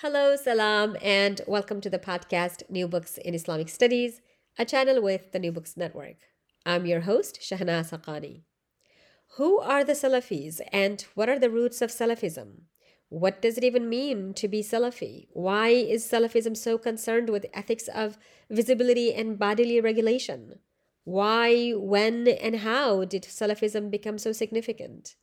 Hello, salam, and welcome to the podcast New Books in Islamic Studies, a channel with the New Books Network. I'm your host, Shehnaz Haqqani. Who are the Salafis and what are the roots of Salafism? What does it even mean to be Salafi? Why is Salafism so concerned with ethics of visibility and bodily regulation? Why, when, and how did Salafism become so significant?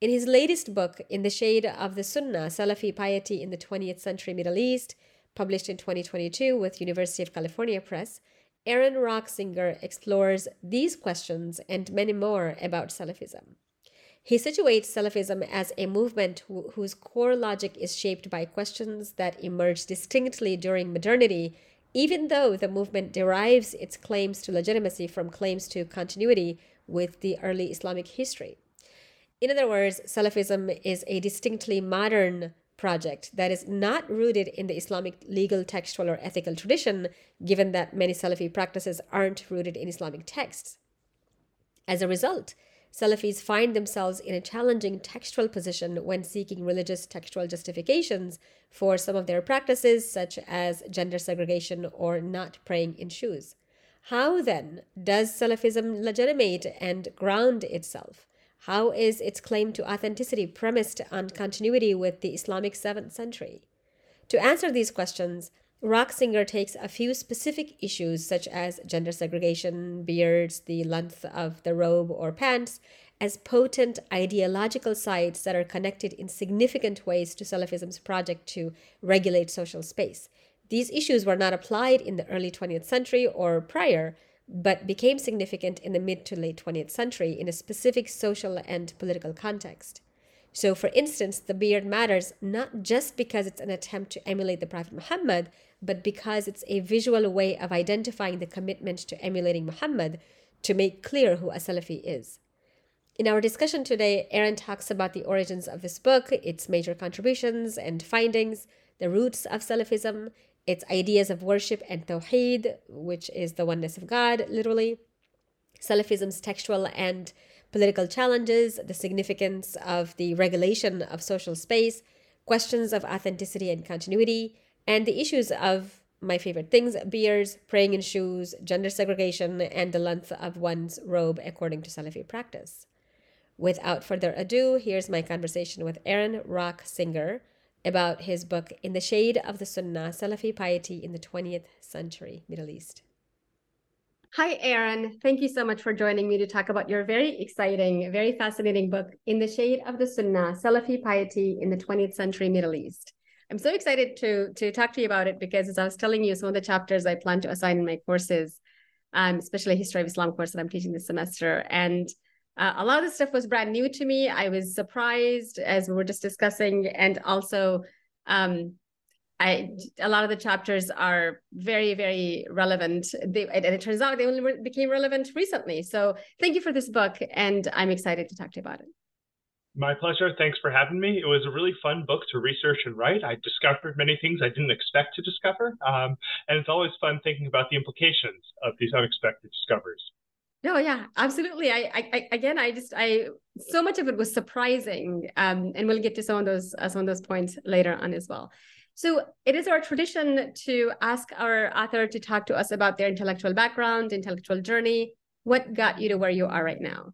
In his latest book, In the Shade of the Sunnah Salafi Piety in the 20th Century Middle East, published in 2022 with University of California Press, Aaron Rock-Singer explores these questions and many more about Salafism. He situates Salafism as a movement wh- whose core logic is shaped by questions that emerge distinctly during modernity, even though the movement derives its claims to legitimacy from claims to continuity with the early Islamic history. In other words, Salafism is a distinctly modern project that is not rooted in the Islamic legal, textual, or ethical tradition, given that many Salafi practices aren't rooted in Islamic texts. As a result, Salafis find themselves in a challenging textual position when seeking religious textual justifications for some of their practices, such as gender segregation or not praying in shoes. How then does Salafism legitimate and ground itself? How is its claim to authenticity premised on continuity with the Islamic 7th century? To answer these questions, Rock-Singer takes a few specific issues such as gender segregation, beards, the length of the robe or pants, as potent ideological sites that are connected in significant ways to Salafism's project to regulate social space. These issues were not applied in the early 20th century or prior, but became significant in the mid to late 20th century in a specific social and political context. So, for instance, the beard matters not just because it's an attempt to emulate the Prophet Muhammad, but because it's a visual way of identifying the commitment to emulating Muhammad to make clear who a Salafi is. In our discussion today, Aaron talks about the origins of this book, its major contributions and findings, the roots of Salafism, its ideas of worship and tawheed, which is the oneness of God, literally, Salafism's textual and political challenges, the significance of the regulation of social space, questions of authenticity and continuity, and the issues of my favorite things beards, praying in shoes, gender segregation, and the length of one's robe according to Salafi practice. Without further ado, here's my conversation with Aaron Rock-Singer about his book In the Shade of the Sunnah Salafi Piety in the 20th Century Middle East. Hi, Aaron. Thank you so much for joining me to talk about your very exciting, very fascinating book, In the Shade of the Sunnah Salafi Piety in the 20th Century Middle East. I'm so excited to, to talk to you about it because, as I was telling you, some of the chapters I plan to assign in my courses, um, especially History of Islam course that I'm teaching this semester. And uh, a lot of this stuff was brand new to me. I was surprised as we were just discussing, and also, um, I a lot of the chapters are very, very relevant. They, and it turns out they only became relevant recently. So, thank you for this book, and I'm excited to talk to you about it. My pleasure. Thanks for having me. It was a really fun book to research and write. I discovered many things I didn't expect to discover. Um, and it's always fun thinking about the implications of these unexpected discoveries. No, yeah, absolutely. I, I, again, I just, I, so much of it was surprising, um, and we'll get to some of those, uh, some of those points later on as well. So it is our tradition to ask our author to talk to us about their intellectual background, intellectual journey. What got you to where you are right now?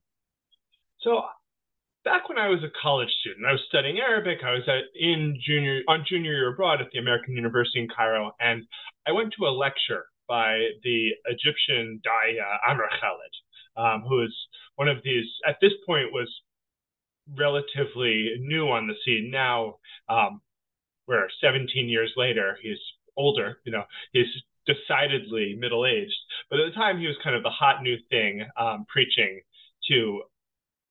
So back when I was a college student, I was studying Arabic. I was at, in junior on junior year abroad at the American University in Cairo, and I went to a lecture by the Egyptian Daya Amr Khalid, um, who is one of these, at this point, was relatively new on the scene. Now, um, we're 17 years later, he's older, you know, he's decidedly middle aged. But at the time, he was kind of the hot new thing um, preaching to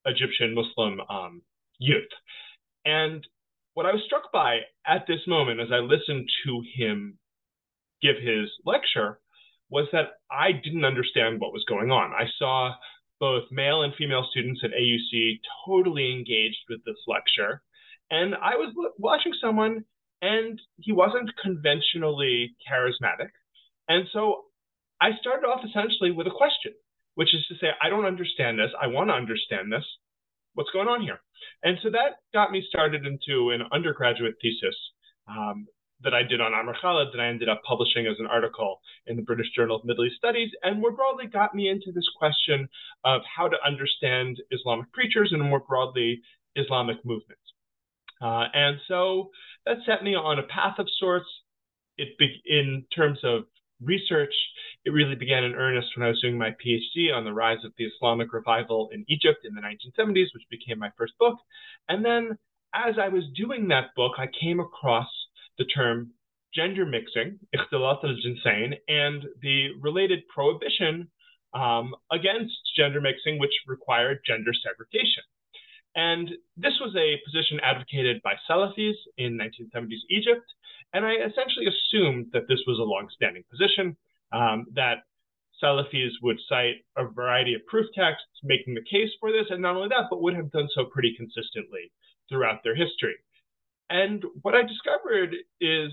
Egyptian Muslim um, youth. And what I was struck by at this moment as I listened to him give his lecture was that I didn't understand what was going on. I saw both male and female students at AUC totally engaged with this lecture. And I was watching someone, and he wasn't conventionally charismatic. And so I started off essentially with a question, which is to say, I don't understand this. I want to understand this. What's going on here? And so that got me started into an undergraduate thesis um, that I did on Amr Khalid that I ended up publishing as an article in the British Journal of Middle East Studies, and more broadly got me into this question of how to understand Islamic preachers and more broadly Islamic movements. Uh, and so that set me on a path of sorts. It be- in terms of research, it really began in earnest when I was doing my PhD on the rise of the Islamic revival in Egypt in the 1970s, which became my first book. And then as I was doing that book, I came across the term gender mixing, ikhtilat al-jinsayn, and the related prohibition um, against gender mixing, which required gender segregation. And this was a position advocated by Salafis in 1970s Egypt. And I essentially assumed that this was a long-standing position, um, that Salafis would cite a variety of proof texts making the case for this, and not only that, but would have done so pretty consistently throughout their history. And what I discovered is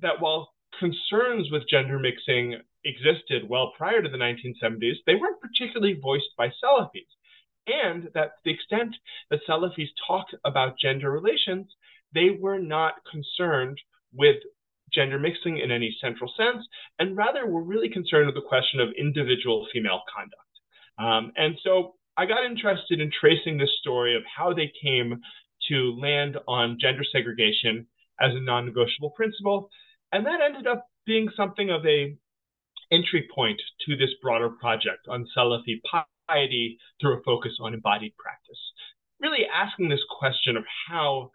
that while concerns with gender mixing existed well prior to the 1970s, they weren't particularly voiced by Salafis. And that to the extent that Salafis talked about gender relations, they were not concerned with gender mixing in any central sense, and rather were really concerned with the question of individual female conduct. Um, and so I got interested in tracing the story of how they came to land on gender segregation as a non-negotiable principle, and that ended up being something of a entry point to this broader project on Salafi piety through a focus on embodied practice. Really asking this question of how,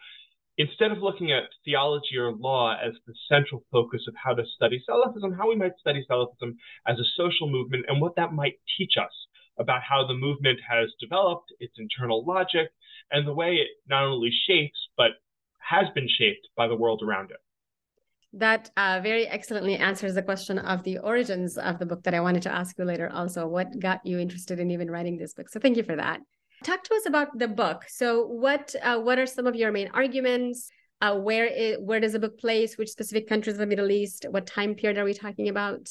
instead of looking at theology or law as the central focus of how to study Salafism, how we might study Salafism as a social movement and what that might teach us about how the movement has developed, its internal logic, and the way it not only shapes, but has been shaped by the world around it. That uh, very excellently answers the question of the origins of the book that I wanted to ask you later. Also, what got you interested in even writing this book? So, thank you for that. Talk to us about the book. So, what uh, what are some of your main arguments? Uh, where it, where does the book place? Which specific countries of the Middle East? What time period are we talking about?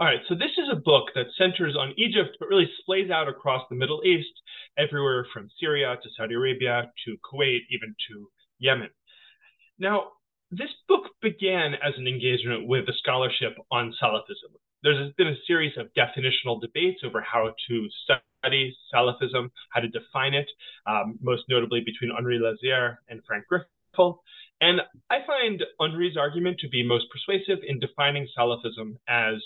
All right, so this is a book that centers on Egypt, but really splays out across the Middle East, everywhere from Syria to Saudi Arabia to Kuwait, even to Yemen. Now, this book began as an engagement with the scholarship on Salafism. There's been a series of definitional debates over how to study Salafism, how to define it, um, most notably between Henri Lauzière and Frank Griffel. And I find Henri's argument to be most persuasive in defining Salafism as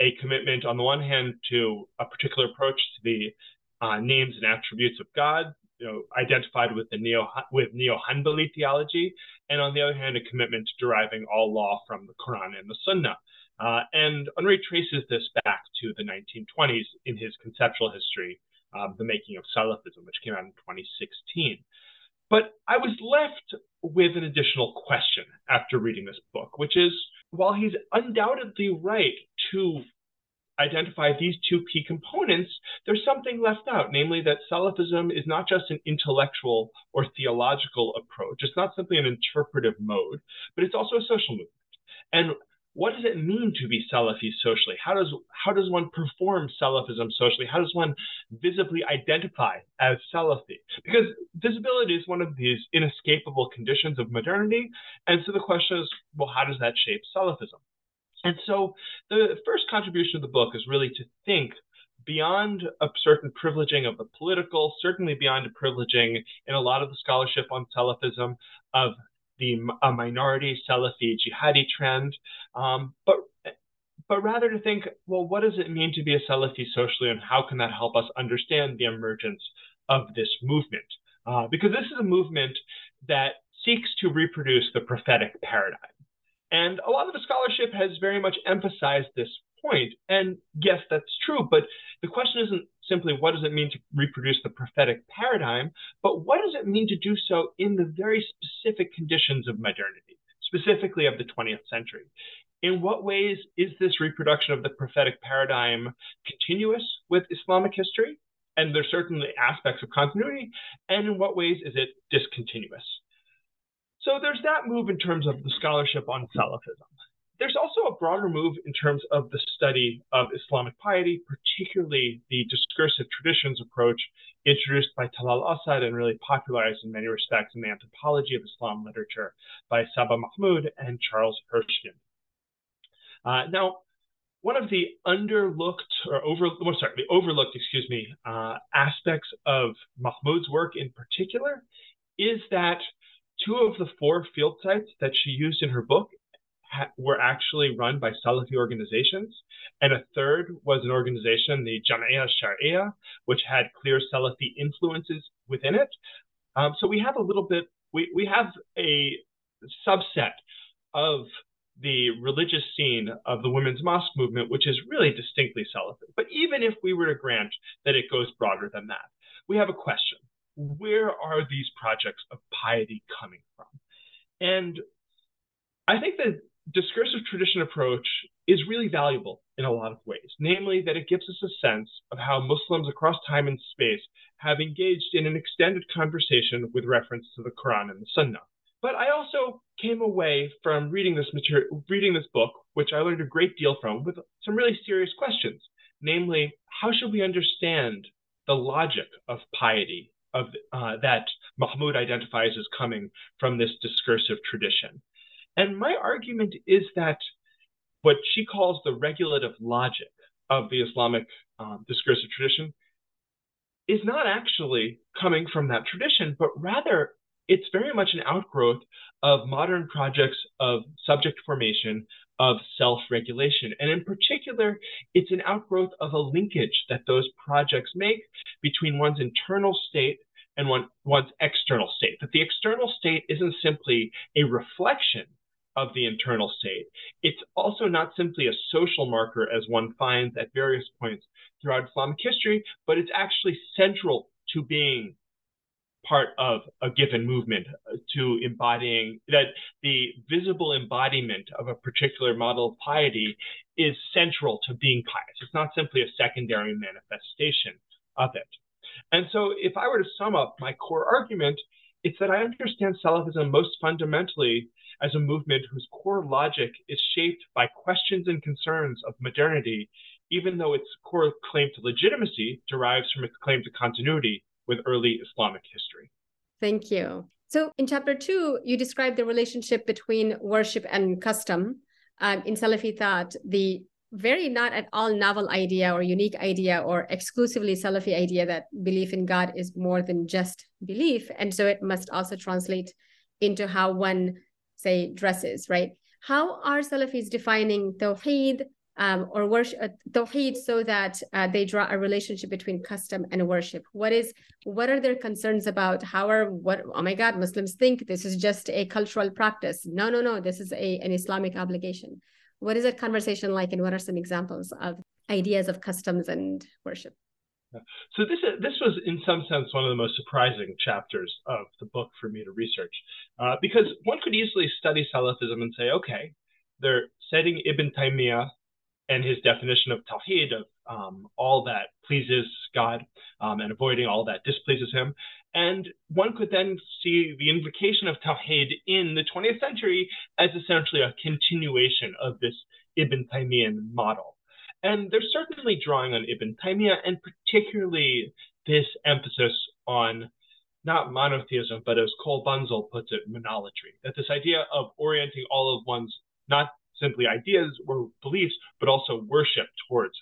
a commitment, on the one hand, to a particular approach to the uh, names and attributes of God, you know, identified with the neo with neo Hanbali theology, and on the other hand, a commitment to deriving all law from the Quran and the Sunnah. Uh, and Henri traces this back to the 1920s in his conceptual history, The Making of Salafism, which came out in 2016. But I was left with an additional question after reading this book, which is while he's undoubtedly right to identify these two key components, there's something left out, namely that Salafism is not just an intellectual or theological approach. It's not simply an interpretive mode, but it's also a social movement. And what does it mean to be Salafi socially? How does how does one perform Salafism socially? How does one visibly identify as Salafi? Because visibility is one of these inescapable conditions of modernity. And so the question is, well, how does that shape Salafism? And so the first contribution of the book is really to think beyond a certain privileging of the political, certainly beyond a privileging in a lot of the scholarship on Salafism of the a minority Salafi jihadi trend, um, but but rather to think, well, what does it mean to be a Salafi socially, and how can that help us understand the emergence of this movement? Uh, because this is a movement that seeks to reproduce the prophetic paradigm. And a lot of the scholarship has very much emphasized this point. And yes, that's true. But the question isn't simply what does it mean to reproduce the prophetic paradigm, but what does it mean to do so in the very specific conditions of modernity, specifically of the 20th century? In what ways is this reproduction of the prophetic paradigm continuous with Islamic history? And there's certainly aspects of continuity. And in what ways is it discontinuous? So there's that move in terms of the scholarship on Salafism. There's also a broader move in terms of the study of Islamic piety, particularly the discursive traditions approach introduced by Talal Asad and really popularized in many respects in the anthropology of Islam literature by Saba Mahmood and Charles Hirschkind. Uh, now, one of the underlooked or over, well, sorry, the overlooked, excuse me, uh, aspects of Mahmood's work in particular is that two of the four field sites that she used in her book ha- were actually run by Salafi organizations, and a third was an organization, the Jamia Sharia, which had clear Salafi influences within it. Um, so we have a little bit, we, we have a subset of the religious scene of the women's mosque movement, which is really distinctly Salafi. But even if we were to grant that it goes broader than that, we have a question where are these projects of piety coming from? And I think the discursive tradition approach is really valuable in a lot of ways, namely that it gives us a sense of how Muslims across time and space have engaged in an extended conversation with reference to the Quran and the Sunnah. But I also came away from reading this material, reading this book, which I learned a great deal from, with some really serious questions. Namely, how should we understand the logic of piety of uh, that Mahmood identifies as coming from this discursive tradition. And my argument is that what she calls the regulative logic of the Islamic um, discursive tradition is not actually coming from that tradition, but rather it's very much an outgrowth of modern projects of subject formation, of self regulation. And in particular, it's an outgrowth of a linkage that those projects make between one's internal state and one, one's external state. That the external state isn't simply a reflection of the internal state. It's also not simply a social marker as one finds at various points throughout Islamic history, but it's actually central to being part of a given movement uh, to embodying that the visible embodiment of a particular model of piety is central to being pious. It's not simply a secondary manifestation of it. And so, if I were to sum up my core argument, it's that I understand Salafism most fundamentally as a movement whose core logic is shaped by questions and concerns of modernity, even though its core claim to legitimacy derives from its claim to continuity with early Islamic history. Thank you. So, in chapter two, you describe the relationship between worship and custom. Um, in Salafi thought, the very not at all novel idea or unique idea or exclusively Salafi idea that belief in God is more than just belief. And so it must also translate into how one, say, dresses, right? How are Salafis defining Tawheed, um, or worship uh, tawheed so that uh, they draw a relationship between custom and worship what is what are their concerns about how are what oh my god muslims think this is just a cultural practice no no no this is a an islamic obligation what is that conversation like and what are some examples of ideas of customs and worship so this this was in some sense one of the most surprising chapters of the book for me to research, uh, because one could easily study Salafism and say, okay, they're setting Ibn Taymiyyah and his definition of tawhid, of um, all that pleases God um, and avoiding all that displeases him. And one could then see the invocation of tawhid in the 20th century as essentially a continuation of this Ibn Taymiyyah model. And they're certainly drawing on Ibn Taymiyyah and particularly this emphasis on not monotheism, but as Cole Bunzel puts it, monolatry. That this idea of orienting all of one's not simply ideas or beliefs, but also worship towards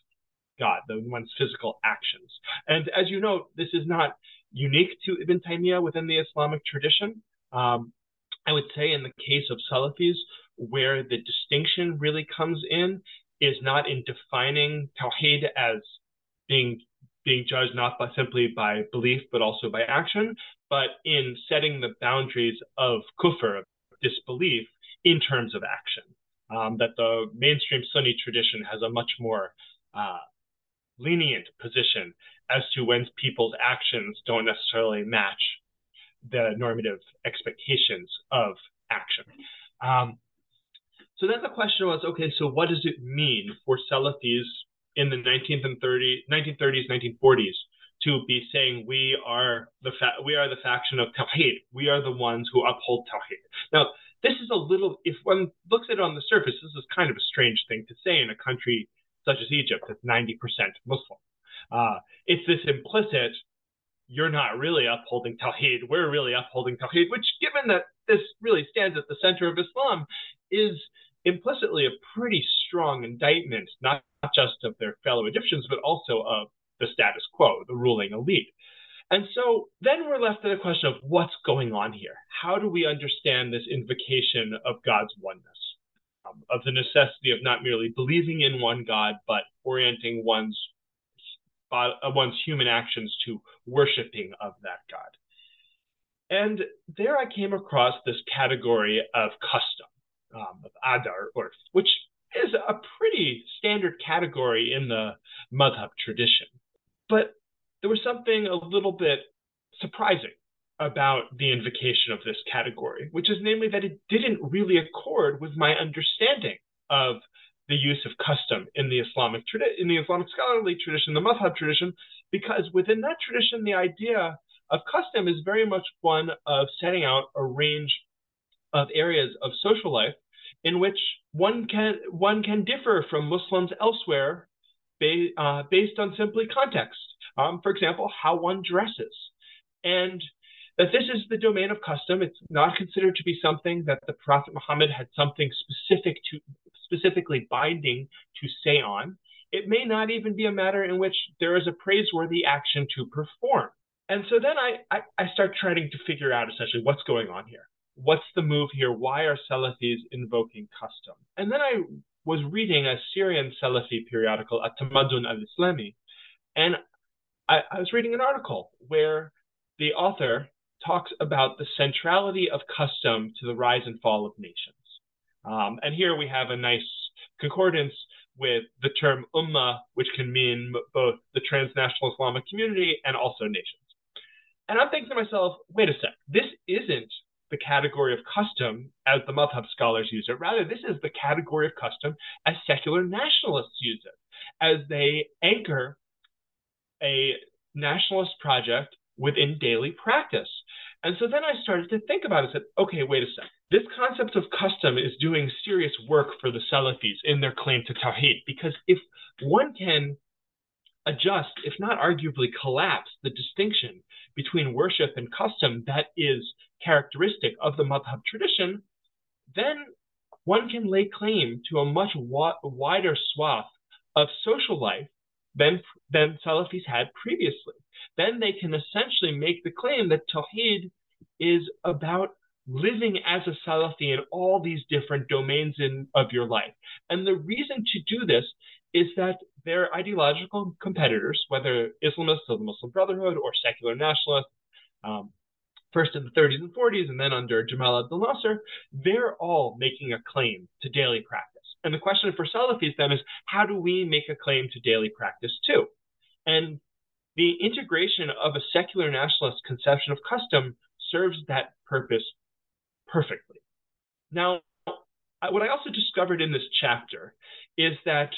God, the one's physical actions. And as you know, this is not unique to Ibn Taymiyyah within the Islamic tradition. Um, I would say in the case of Salafis, where the distinction really comes in is not in defining Tawheed as being being judged not by, simply by belief but also by action, but in setting the boundaries of kufr, disbelief, in terms of action. Um, that the mainstream Sunni tradition has a much more uh, lenient position as to when people's actions don't necessarily match the normative expectations of action. Um, so then the question was, okay, so what does it mean for Salafis in the 19th and 30, 1930s, 1940s to be saying we are the fa- we are the faction of Tawheed, we are the ones who uphold Tawheed. Now, this is a little, if one looks at it on the surface, this is kind of a strange thing to say in a country such as Egypt that's 90% Muslim. Uh, it's this implicit, you're not really upholding Tawheed, we're really upholding Tawheed, which, given that this really stands at the center of Islam, is implicitly a pretty strong indictment, not, not just of their fellow Egyptians, but also of the status quo, the ruling elite. And so then we're left with the question of what's going on here? How do we understand this invocation of God's oneness? Um, of the necessity of not merely believing in one God, but orienting one's one's human actions to worshiping of that God. And there I came across this category of custom, um, of adar, or which is a pretty standard category in the madhab tradition. But there was something a little bit surprising about the invocation of this category, which is namely that it didn't really accord with my understanding of the use of custom in the Islamic tradi- in the Islamic scholarly tradition, the madhab tradition, because within that tradition, the idea of custom is very much one of setting out a range of areas of social life in which one can one can differ from Muslims elsewhere ba- uh, based on simply context. Um, for example, how one dresses, and that this is the domain of custom. It's not considered to be something that the Prophet Muhammad had something specific to specifically binding to say on. It may not even be a matter in which there is a praiseworthy action to perform. And so then I, I, I start trying to figure out essentially what's going on here what's the move here? Why are Salafis invoking custom? And then I was reading a Syrian Salafi periodical, At-Tamaddun al-Islami, and I, I was reading an article where the author talks about the centrality of custom to the rise and fall of nations. Um, and here we have a nice concordance with the term ummah, which can mean both the transnational Islamic community and also nations. And I'm thinking to myself, wait a sec, this isn't the category of custom as the madhab scholars use it. Rather, this is the category of custom as secular nationalists use it, as they anchor a nationalist project within daily practice. And so then I started to think about it. Said, okay, wait a sec. This concept of custom is doing serious work for the Salafis in their claim to Tawheed, because if one can adjust, if not arguably collapse, the distinction between worship and custom that is characteristic of the madhab tradition, then one can lay claim to a much wa- wider swath of social life than, than Salafis had previously. Then they can essentially make the claim that Tawheed is about living as a Salafi in all these different domains in, of your life. And the reason to do this is that their ideological competitors, whether Islamists of the Muslim Brotherhood or secular nationalists, um, first in the 30s and 40s and then under Jamal Abdel Nasser, they're all making a claim to daily practice. And the question for Salafis then is how do we make a claim to daily practice too? And the integration of a secular nationalist conception of custom serves that purpose perfectly. Now, what I also discovered in this chapter is that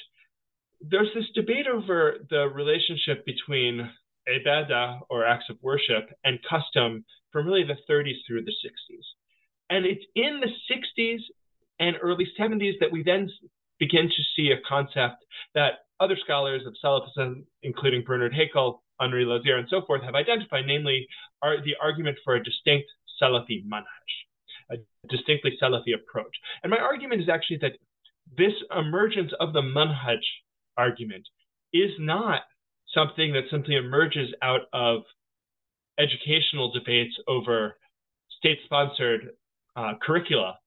there's this debate over the relationship between ibadah or acts of worship and custom from really the 30s through the 60s. And it's in the 60s and early 70s that we then begin to see a concept that other scholars of Salafism, including Bernard Haykel, Henri Lauzière, and so forth, have identified, namely are the argument for a distinct Salafi manhaj, a distinctly Salafi approach. And my argument is actually that this emergence of the manhaj argument is not something that simply emerges out of educational debates over state sponsored uh, curricula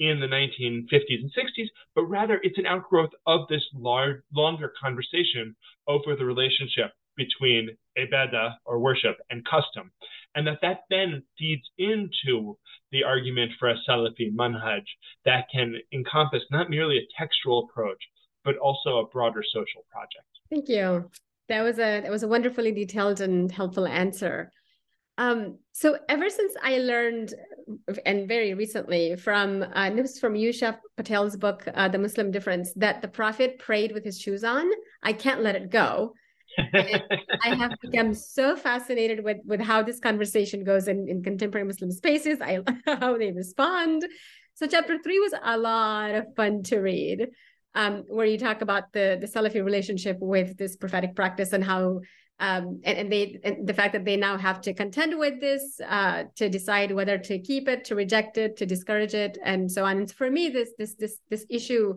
in the 1950s and 60s, but rather it's an outgrowth of this large, longer conversation over the relationship between ibadah or worship and custom. And that that then feeds into the argument for a Salafi manhaj that can encompass not merely a textual approach, but also a broader social project. Thank you. That was a that was a wonderfully detailed and helpful answer. Um, so ever since I learned, and very recently from uh, from Yusuf Patel's book, uh, The Muslim Difference, that the Prophet prayed with his shoes on, I can't let it go. I have become so fascinated with with how this conversation goes in, in contemporary Muslim spaces. I how they respond. So chapter three was a lot of fun to read, um, where you talk about the the Salafi relationship with this prophetic practice and how um, and, and they and the fact that they now have to contend with this uh, to decide whether to keep it, to reject it, to discourage it, and so on. And for me, this this this this issue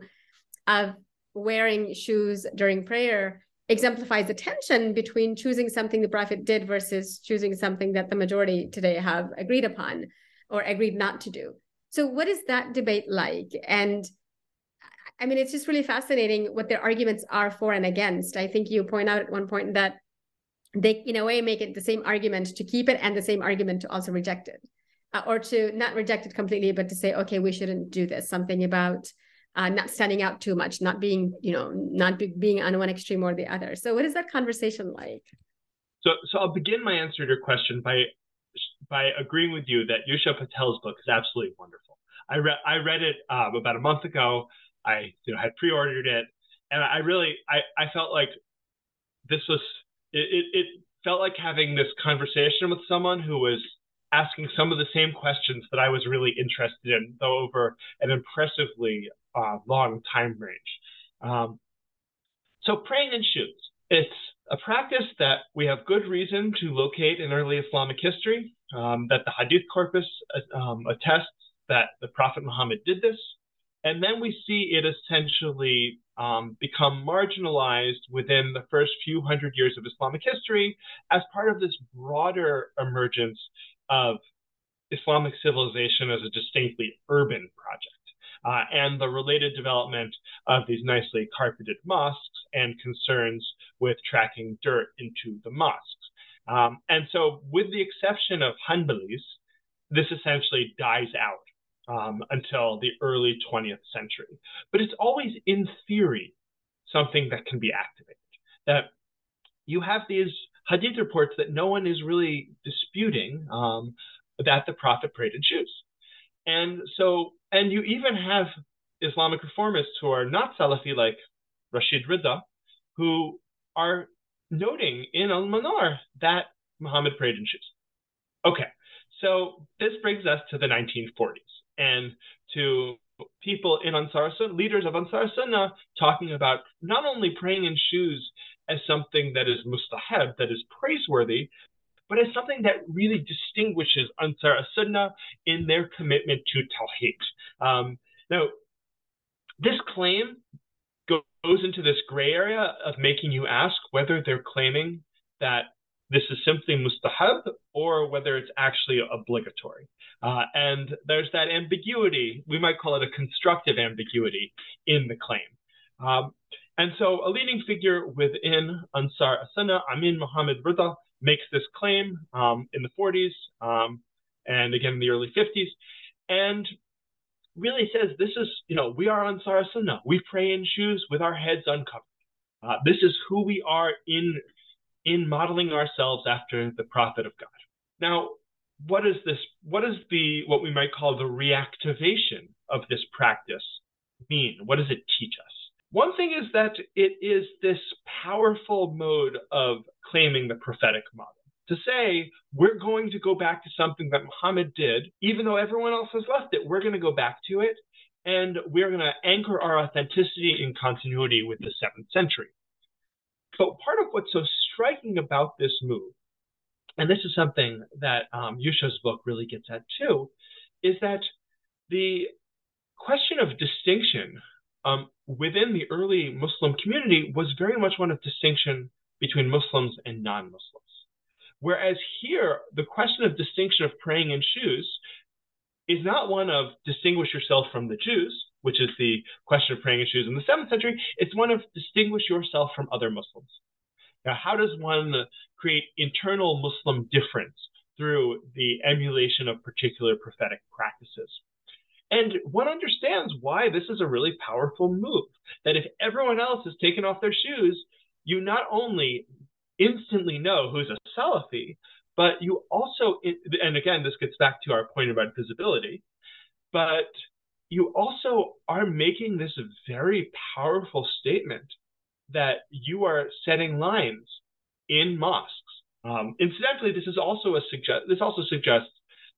of wearing shoes during prayer exemplifies the tension between choosing something the prophet did versus choosing something that the majority today have agreed upon or agreed not to do. So, what is that debate like? And I mean, it's just really fascinating what their arguments are for and against. I think you point out at one point that they in a way make it the same argument to keep it and the same argument to also reject it uh, or to not reject it completely but to say okay we shouldn't do this something about uh, not standing out too much not being you know not be, being on one extreme or the other so what is that conversation like so so i'll begin my answer to your question by by agreeing with you that Youshaa Patel's book is absolutely wonderful. I read I read it um, about a month ago. I you know had pre-ordered it, and I really I, I felt like this was it, it, it felt like having this conversation with someone who was asking some of the same questions that I was really interested in, though over an impressively uh, long time range. Um, so praying in shoes, it's a practice that we have good reason to locate in early Islamic history, um, that the Hadith corpus uh, um, attests that the Prophet Muhammad did this. And then we see it essentially um, become marginalized within the first few hundred years of Islamic history as part of this broader emergence of Islamic civilization as a distinctly urban project. Uh, and the related development of these nicely carpeted mosques and concerns with tracking dirt into the mosques. Um, and so, with the exception of Hanbalis, this essentially dies out um, until the early 20th century. But it's always, in theory, something that can be activated. That you have these hadith reports that no one is really disputing um, that the Prophet prayed in shoes. And so, and you even have Islamic reformists who are not Salafi, like Rashid Rida, who are noting in Al Manar that Muhammad prayed in shoes. Okay, so this brings us to the 1940s and to people in Ansar leaders of Ansar talking about not only praying in shoes as something that is mustahab, that is praiseworthy, but as something that really distinguishes Ansar Sunnah in their commitment to Tawheed. Um, now, this claim goes into this gray area of making you ask whether they're claiming that this is simply mustahab or whether it's actually obligatory. Uh, and there's that ambiguity, we might call it a constructive ambiguity in the claim. Um, and so a leading figure within Ansar Sunnah, Amin Muhammad Rida, makes this claim um, in the 40s um, and again in the early 50s, and really says this is, you know, we are Ansar Sunnah. We pray in shoes with our heads uncovered. Uh, this is who we are in in modeling ourselves after the prophet of God. Now, what is this? What is the what we might call the reactivation of this practice mean? What does it teach us? One thing is that it is this powerful mode of claiming the prophetic model. To say, we're going to go back to something that Muhammad did, even though everyone else has left it, we're going to go back to it, and we're going to anchor our authenticity in continuity with the seventh century. But part of what's so striking about this move, and this is something that um, Youshaa's book really gets at too, is that the question of distinction um, within the early Muslim community was very much one of distinction between Muslims and non Muslims. Whereas here, the question of distinction of praying in shoes is not one of distinguish yourself from the Jews, which is the question of praying in shoes in the seventh century. It's one of distinguish yourself from other Muslims. Now, how does one create internal Muslim difference through the emulation of particular prophetic practices? And one understands why this is a really powerful move. That if everyone else has taken off their shoes, you not only instantly know who's a Salafi, but you also, and again, this gets back to our point about visibility, but you also are making this very powerful statement that you are setting lines in mosques. Um, incidentally, this is also a suggest. This also suggests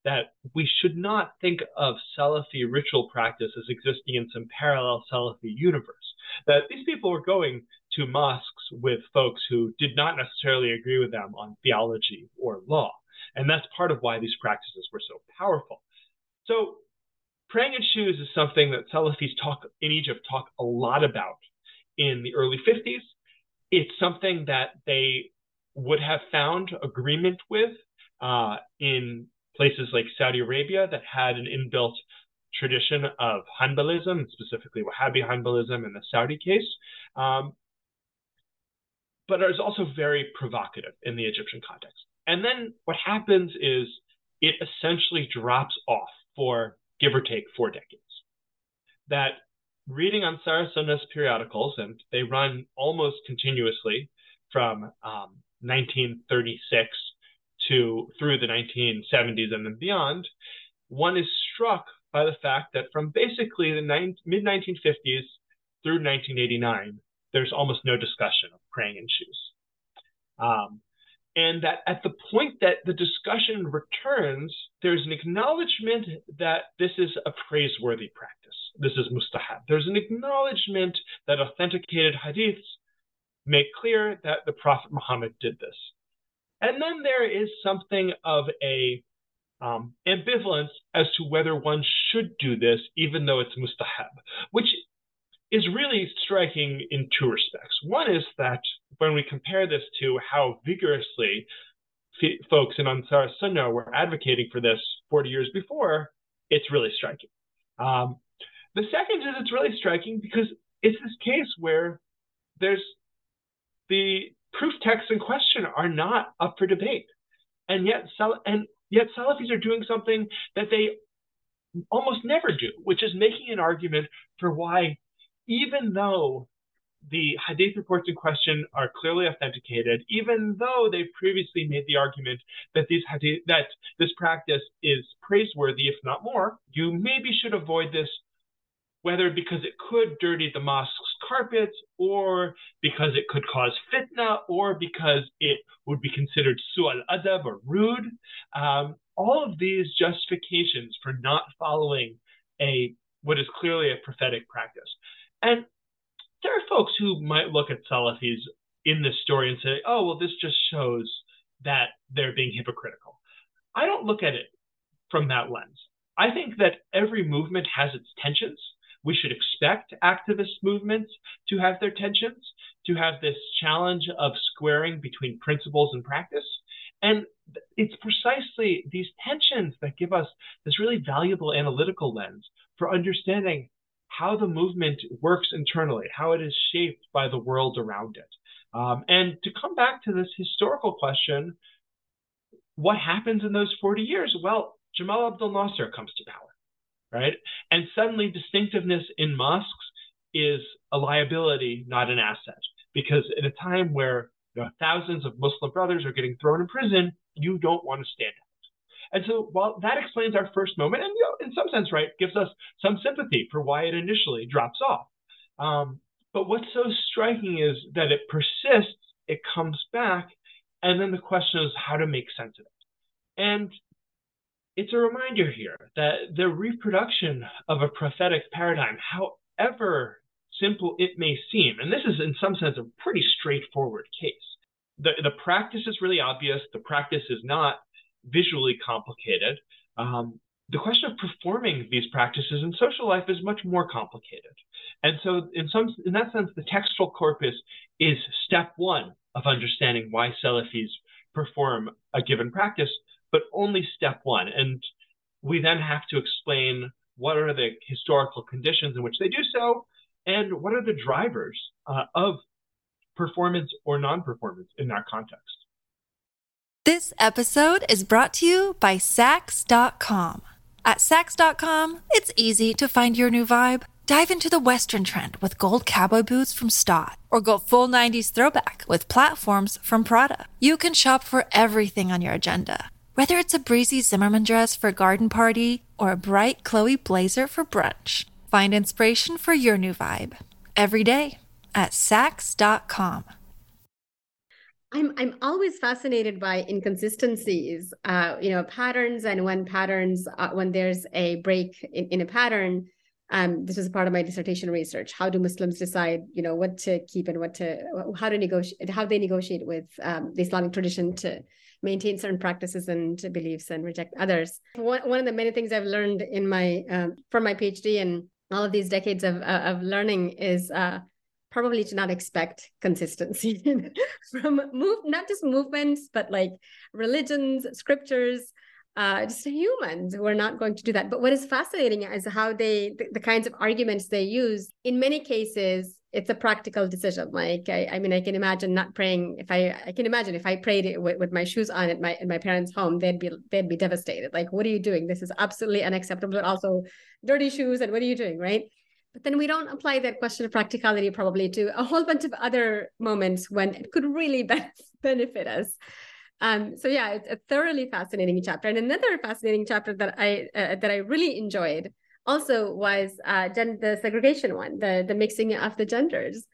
that we should not think of Salafi ritual practice as existing in some parallel Salafi universe. That these people were going to mosques with folks who did not necessarily agree with them on theology or law. And that's part of why these practices were so powerful. So praying in shoes is something that Salafis talk in Egypt talk a lot about in the early 50s. It's something that they would have found agreement with uh, in places like Saudi Arabia that had an inbuilt tradition of Hanbalism, specifically Wahhabi Hanbalism in the Saudi case. Um, but it is also very provocative in the Egyptian context. And then what happens is it essentially drops off for give or take four decades. That reading Ansar Sunnah's periodicals, and they run almost continuously from um, 1936 to through the 1970s and then beyond, one is struck by the fact that from basically the mid 1950s through 1989, there's almost no discussion of praying in shoes. Um, and that at the point that the discussion returns, there's an acknowledgement that this is a praiseworthy practice. This is mustahab. There's an acknowledgement that authenticated hadiths make clear that the Prophet Muhammad did this. And then there is something of a um, ambivalence as to whether one should do this, even though it's mustahab, which is really striking in two respects. One is that when we compare this to how vigorously f- folks in Ansar Sunnah were advocating for this 40 years before, it's really striking. Um, the second is it's really striking because it's this case where there's the proof texts in question are not up for debate, and yet and yet Salafis are doing something that they almost never do, which is making an argument for why, even though the hadith reports in question are clearly authenticated, even though they previously made the argument that these hadith, that this practice is praiseworthy, if not more, you maybe should avoid this whether because it could dirty the mosque's carpets or because it could cause fitna or because it would be considered su'al adab or rude. Um, all of these justifications for not following a what is clearly a prophetic practice. And there are folks who might look at Salafis in this story and say, oh, well, this just shows that they're being hypocritical. I don't look at it from that lens. I think that every movement has its tensions we should expect activist movements to have their tensions, to have this challenge of squaring between principles and practice. And it's precisely these tensions that give us this really valuable analytical lens for understanding how the movement works internally, how it is shaped by the world around it. Um, and to come back to this historical question, what happens in those 40 years? Well, Jamal Abdel Nasser comes to power right? And suddenly distinctiveness in mosques is a liability, not an asset. Because at a time where you know, thousands of Muslim brothers are getting thrown in prison, you don't want to stand out. And so while that explains our first moment, and you know, in some sense, right, gives us some sympathy for why it initially drops off. Um, But what's so striking is that it persists, it comes back, and then the question is how to make sense of it. And it's a reminder here that the reproduction of a prophetic paradigm, however simple it may seem, and this is in some sense a pretty straightforward case. The, the practice is really obvious, the practice is not visually complicated. Um, the question of performing these practices in social life is much more complicated. And so in some in that sense, the textual corpus is step one of understanding why Salafis perform a given practice, but only step one. And we then have to explain what are the historical conditions in which they do so, and what are the drivers uh, of performance or non performance in that context. This episode is brought to you by Saks.com. At Saks.com, it's easy to find your new vibe. Dive into the Western trend with gold cowboy boots from Staud, or go full 90s throwback with platforms from Prada. You can shop for everything on your agenda, whether it's a breezy Zimmermann dress for a garden party or a bright Chloe blazer for brunch. Find inspiration for your new vibe every day at Saks.com. I'm I'm always fascinated by inconsistencies, uh, you know, patterns, and when patterns, uh, when there's a break in, in a pattern. Um, this was part of my dissertation research. How do Muslims decide, you know, what to keep and what to, how to negotiate, how they negotiate with um, the Islamic tradition to maintain certain practices and beliefs and reject others. One, one of the many things I've learned in my um, from my PhD and all of these decades of uh, of learning is uh, probably to not expect consistency from move not just movements but like religions, scriptures. Uh, just humans we're not going to do that but what is fascinating is how they the, the kinds of arguments they use in many cases it's a practical decision. Like I, I mean, I can imagine not praying. If I, I can imagine if I prayed with, with my shoes on at my at my parents' home, they'd be they'd be devastated. Like, what are you doing? This is absolutely unacceptable. But also, dirty shoes. And what are you doing, right? But then we don't apply that question of practicality probably to a whole bunch of other moments when it could really benefit us. Um, so yeah, it's a thoroughly fascinating chapter. And another fascinating chapter that I uh, that I really enjoyed also was uh, gen- the segregation one, the the mixing of the genders.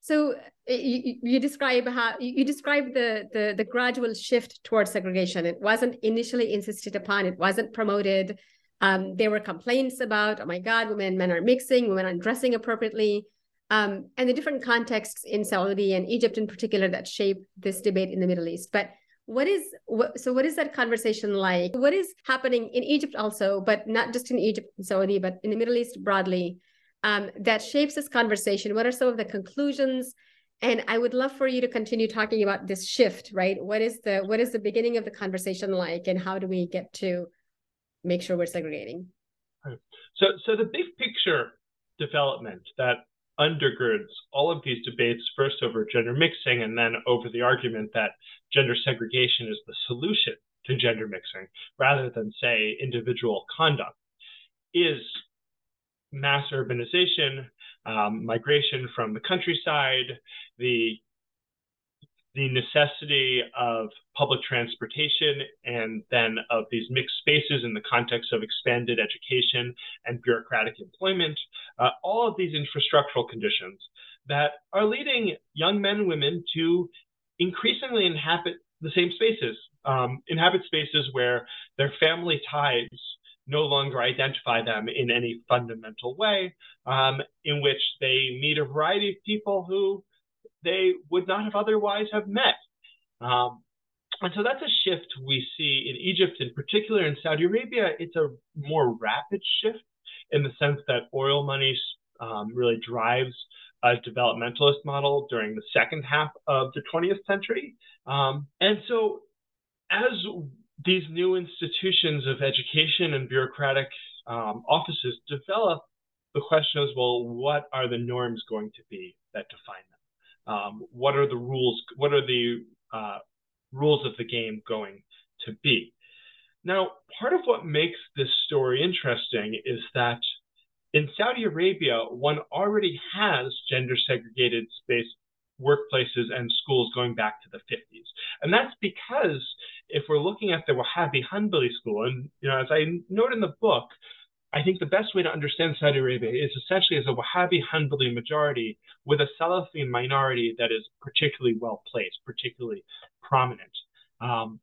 So you, you describe how you describe the, the the gradual shift towards segregation. It wasn't initially insisted upon. It wasn't promoted. Um, there were complaints about, oh my God, women and men are mixing, women aren't dressing appropriately. Um, and the different contexts in Saudi and Egypt in particular that shape this debate in the Middle East. But what is what, so what is that conversation like? What is happening in egypt also but not just in egypt and saudi but in the middle east broadly um, that shapes this conversation? What are some of the conclusions? And i would love for you to continue talking about this shift right? What is the what is the beginning of the conversation like and how do we get to make sure we're segregating? So so the big picture development that undergirds all of these debates, first over gender mixing and then over the argument that gender segregation is the solution to gender mixing rather than, say, individual conduct, is mass urbanization, um, migration from the countryside, the the necessity of public transportation and then of these mixed spaces in the context of expanded education and bureaucratic employment, uh, all of these infrastructural conditions that are leading young men and women to increasingly inhabit the same spaces, um, inhabit spaces where their family ties no longer identify them in any fundamental way, um, in which they meet a variety of people who they would not have otherwise have met. Um, and so that's a shift we see in Egypt in particular. In Saudi Arabia, it's a more rapid shift in the sense that oil money um, really drives a developmentalist model during the second half of the 20th century. Um, and so as these new institutions of education and bureaucratic um, offices develop, the question is, well, what are the norms going to be that define them? Um, what are the rules? What are the uh, rules of the game going to be? Now, part of what makes this story interesting is that in Saudi Arabia, one already has gender segregated space workplaces and schools going back to the 50s. And that's because if we're looking at the Wahhabi Hanbali school, and you know, as I note in the book, I think the best way to understand Saudi Arabia is essentially as a Wahhabi Hanbali majority with a Salafi minority that is particularly well placed, particularly prominent. Um,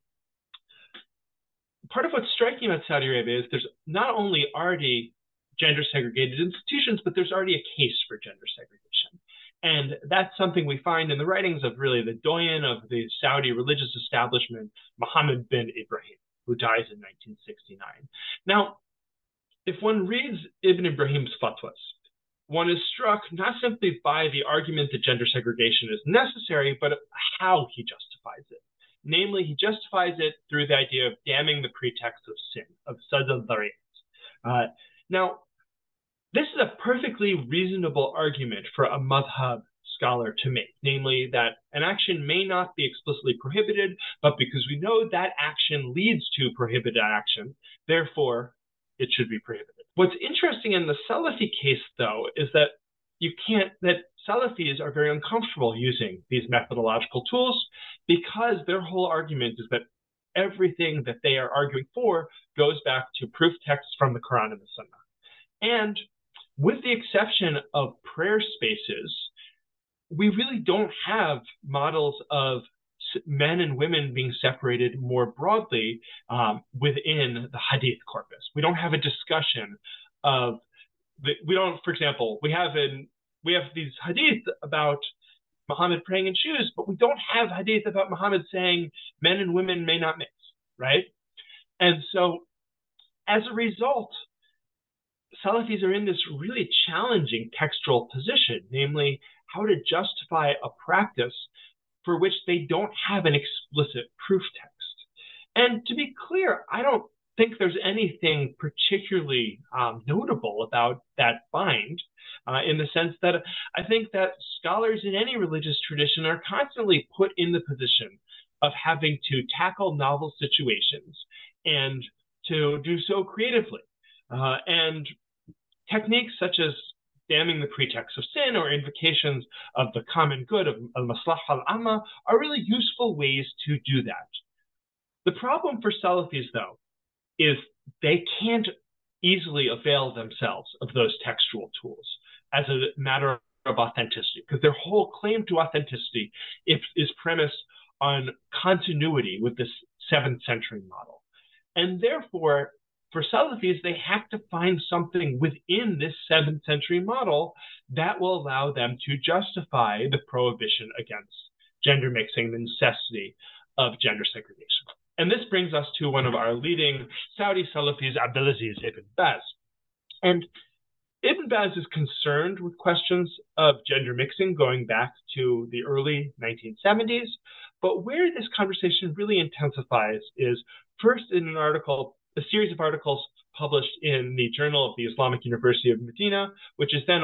part of what's striking about Saudi Arabia is there's not only already gender segregated institutions, but there's already a case for gender segregation. And that's something we find in the writings of really the doyen of the Saudi religious establishment, Mohammed bin Ibrahim, who dies in 1969. Now, if one reads Ibn Ibrahim's fatwas, one is struck not simply by the argument that gender segregation is necessary, but how he justifies it. Namely, he justifies it through the idea of damning the pretext of sin, of sad al uh, Now, this is a perfectly reasonable argument for a madhab scholar to make, namely that an action may not be explicitly prohibited, but because we know that action leads to prohibited action, therefore it should be prohibited. What's interesting in the Salafi case, though, is that you can't, that Salafis are very uncomfortable using these methodological tools because their whole argument is that everything that they are arguing for goes back to proof texts from the Quran and the Sunnah. And with the exception of prayer spaces, we really don't have models of men and women being separated more broadly um, within the hadith corpus. We don't have a discussion of the, we don't, for example, we have in we have these hadith about Muhammad praying in shoes, but we don't have hadith about Muhammad saying men and women may not mix, right? And so, as a result, Salafis are in this really challenging textual position, namely how to justify a practice for which they don't have an explicit proof text. And to be clear, I don't think there's anything particularly um, notable about that find. Uh, in the sense that I think that scholars in any religious tradition are constantly put in the position of having to tackle novel situations and to do so creatively. Uh, and techniques such as damning the pretext of sin or invocations of the common good of al-maslaha al-amma are really useful ways to do that. The problem for Salafis, though, is they can't easily avail themselves of those textual tools as a matter of authenticity, because their whole claim to authenticity is, is premised on continuity with this seventh century model. And therefore, for Salafis, they have to find something within this seventh century model that will allow them to justify the prohibition against gender mixing, the necessity of gender segregation. And this brings us to one of our leading Saudi Salafis, Abdulaziz ibn Baz. And Ibn Baz is concerned with questions of gender mixing going back to the early 1970s. But where this conversation really intensifies is first in an article, a series of articles published in the Journal of the Islamic University of Medina, which is then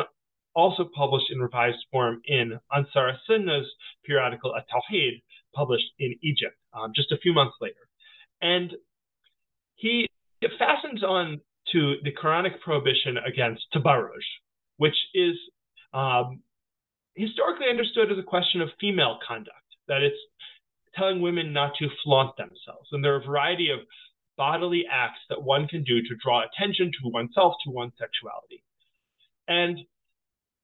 also published in revised form in Ansar Sunnah's periodical At-Tawhid, published in Egypt um, just a few months later. And he fastens on to the Quranic prohibition against tabarruj, which is um, historically understood as a question of female conduct, that it's telling women not to flaunt themselves. And there are a variety of bodily acts that one can do to draw attention to oneself, to one's sexuality. And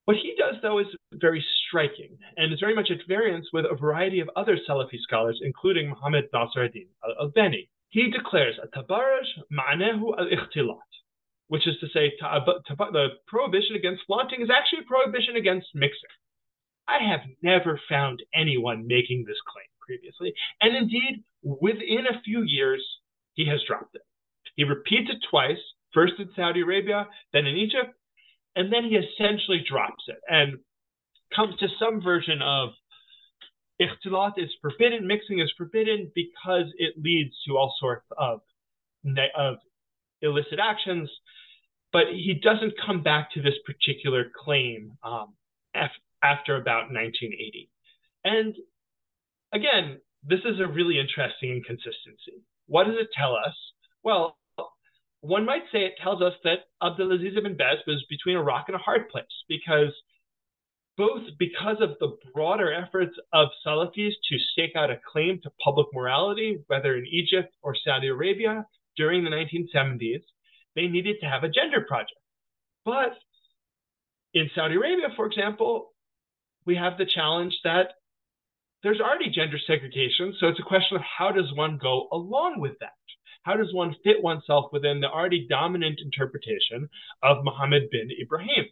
what he does, though, is very striking and is very much at variance with a variety of other Salafi scholars, including Muhammad Nasr ad-Din al-Albani. He declares a tabarruj ma'anahu al-ikhtilat, which is to say the prohibition against flaunting is actually a prohibition against mixing. I have never found anyone making this claim previously, and indeed, within a few years, he has dropped it. He repeats it twice, first in Saudi Arabia, then in Egypt, and then he essentially drops it and comes to some version of ikhtilat is forbidden, mixing is forbidden because it leads to all sorts of, of illicit actions. But he doesn't come back to this particular claim um, af- after about 1980. And again, this is a really interesting inconsistency. What does it tell us? Well, one might say it tells us that Abdulaziz ibn Baz was between a rock and a hard place because both because of the broader efforts of Salafis to stake out a claim to public morality, whether in Egypt or Saudi Arabia during the 1970s, they needed to have a gender project. But in Saudi Arabia, for example, we have the challenge that there's already gender segregation. So it's a question of how does one go along with that? How does one fit oneself within the already dominant interpretation of Muhammad bin Ibrahim?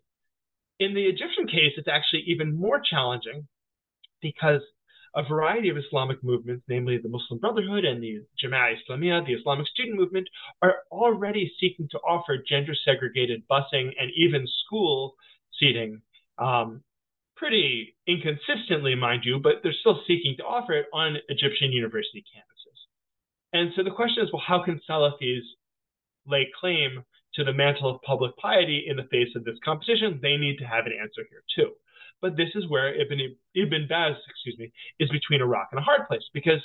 In the Egyptian case, it's actually even more challenging because a variety of Islamic movements, namely the Muslim Brotherhood and the Jama'ah Islamiyah, the Islamic student movement, are already seeking to offer gender segregated busing and even school seating. Um, pretty inconsistently, mind you, but they're still seeking to offer it on Egyptian university campuses. And so the question is well, how can Salafis lay claim to the mantle of public piety in the face of this competition? They need to have an answer here, too. But this is where Ibn, Ibn Baz, excuse me, is between a rock and a hard place because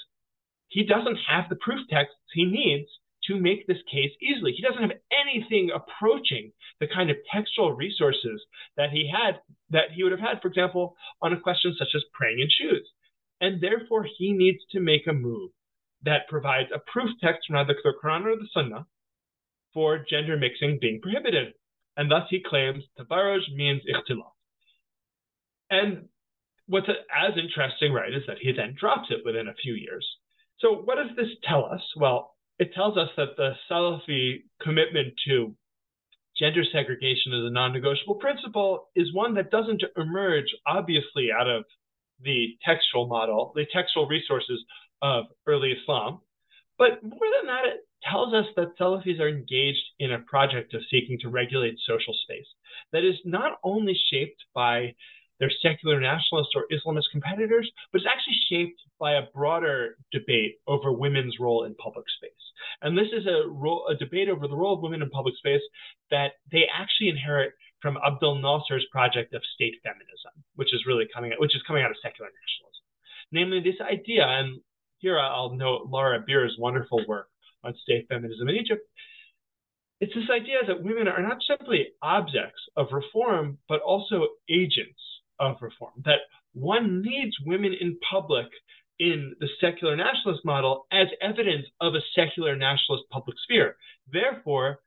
he doesn't have the proof texts he needs to make this case easily. He doesn't have anything approaching the kind of textual resources that he had that he would have had, for example, on a question such as praying in shoes. And therefore, he needs to make a move that provides a proof text from either the Quran or the Sunnah for gender mixing being prohibited. And thus he claims tabarruj means ikhtilat. And what's as interesting, right, is that he then drops it within a few years. So what does this tell us? Well, it tells us that the Salafi commitment to gender segregation as a non-negotiable principle is one that doesn't emerge obviously out of the textual model, the textual resources of early Islam. But more than that, it tells us that Salafis are engaged in a project of seeking to regulate social space that is not only shaped by their secular nationalist or Islamist competitors, but it's actually shaped by a broader debate over women's role in public space. And this is a, role, a debate over the role of women in public space that they actually inherit from Abdel Nasser's project of state feminism, which is really coming out, which is coming out of secular nationalism. Namely, this idea, and here I'll note Laura Bier's wonderful work on state feminism in Egypt. It's this idea that women are not simply objects of reform, but also agents of reform, that one needs women in public in the secular nationalist model as evidence of a secular nationalist public sphere. Therefore,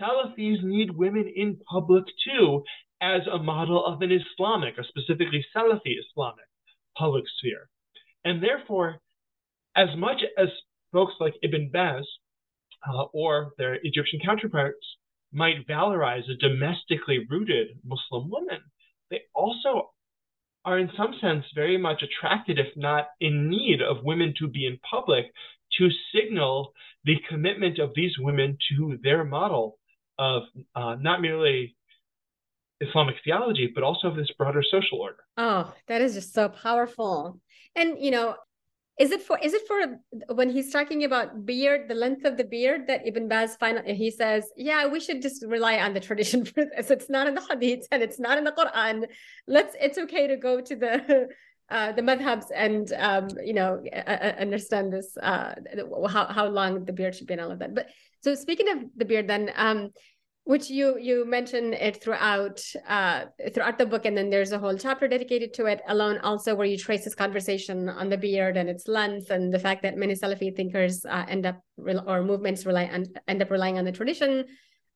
Salafis need women in public too as a model of an Islamic, a specifically Salafi Islamic public sphere. And therefore, as much as folks like Ibn Baz uh, or their Egyptian counterparts might valorize a domestically rooted Muslim woman, they also are in some sense very much attracted, if not in need, of women to be in public to signal the commitment of these women to their model of uh, not merely Islamic theology, but also of this broader social order. Oh, that is just so powerful. And, you know, is it for is it for when he's talking about beard, the length of the beard that Ibn Baz final he says, yeah, we should just rely on the tradition for this. It's not in the hadith and it's not in the Quran. Let's it's okay to go to the uh, the madhabs and um, you know uh, understand this uh, how how long the beard should be and all of that. But so speaking of the beard, then um, which you you mention it throughout uh, throughout the book and then there's a whole chapter dedicated to it alone also where you trace this conversation on the beard and its length and the fact that many salafi thinkers uh, end up or movements rely on end up relying on the tradition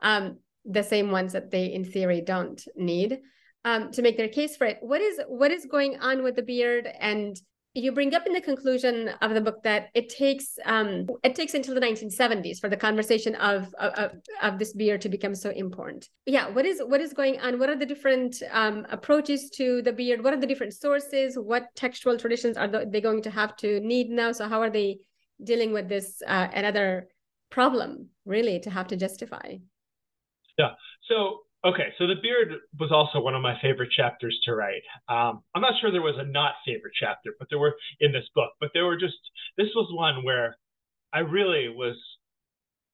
um, the same ones that they in theory don't need um, to make their case for it. What is what is going on with the beard and you bring up in the conclusion of the book that it takes um, it takes until the 1970s for the conversation of, of of this beer to become so important. Yeah, what is what is going on? What are the different um, approaches to the beard? What are the different sources? What textual traditions are they going to have to need now? So how are they dealing with this uh, another problem really to have to justify? Yeah. So Okay, so the beard was also one of my favorite chapters to write. Um, I'm not sure there was a not favorite chapter, but there were in this book. But there were just this was one where I really was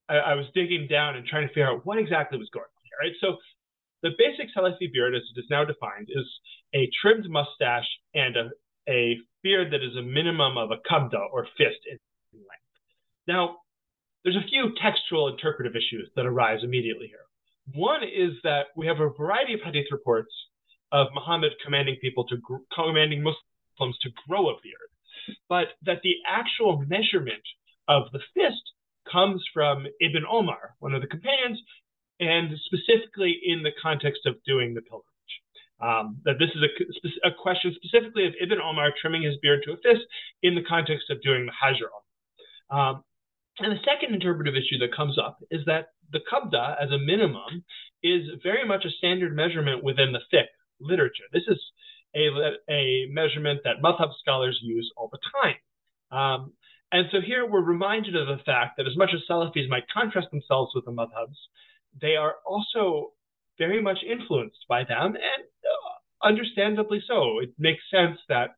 I, I was digging down and trying to figure out what exactly was going on here. Right, so the basic Salafi beard, as it is now defined, is a trimmed mustache and a, a beard that is a minimum of a kabda or fist in length. Now, there's a few textual interpretive issues that arise immediately here. One is that we have a variety of hadith reports of Muhammad commanding people to commanding Muslims to grow a beard, but that the actual measurement of the fist comes from Ibn Omar, one of the companions, and specifically in the context of doing the pilgrimage. Um, that this is a, a, question specifically of Ibn Omar trimming his beard to a fist in the context of doing the Hajj. Um, and the second interpretive issue that comes up is that the kabda, as a minimum, is very much a standard measurement within the fiqh literature. This is a, a measurement that madhab scholars use all the time. Um, and so here we're reminded of the fact that as much as Salafis might contrast themselves with the madhabs, they are also very much influenced by them, and uh, understandably so. It makes sense that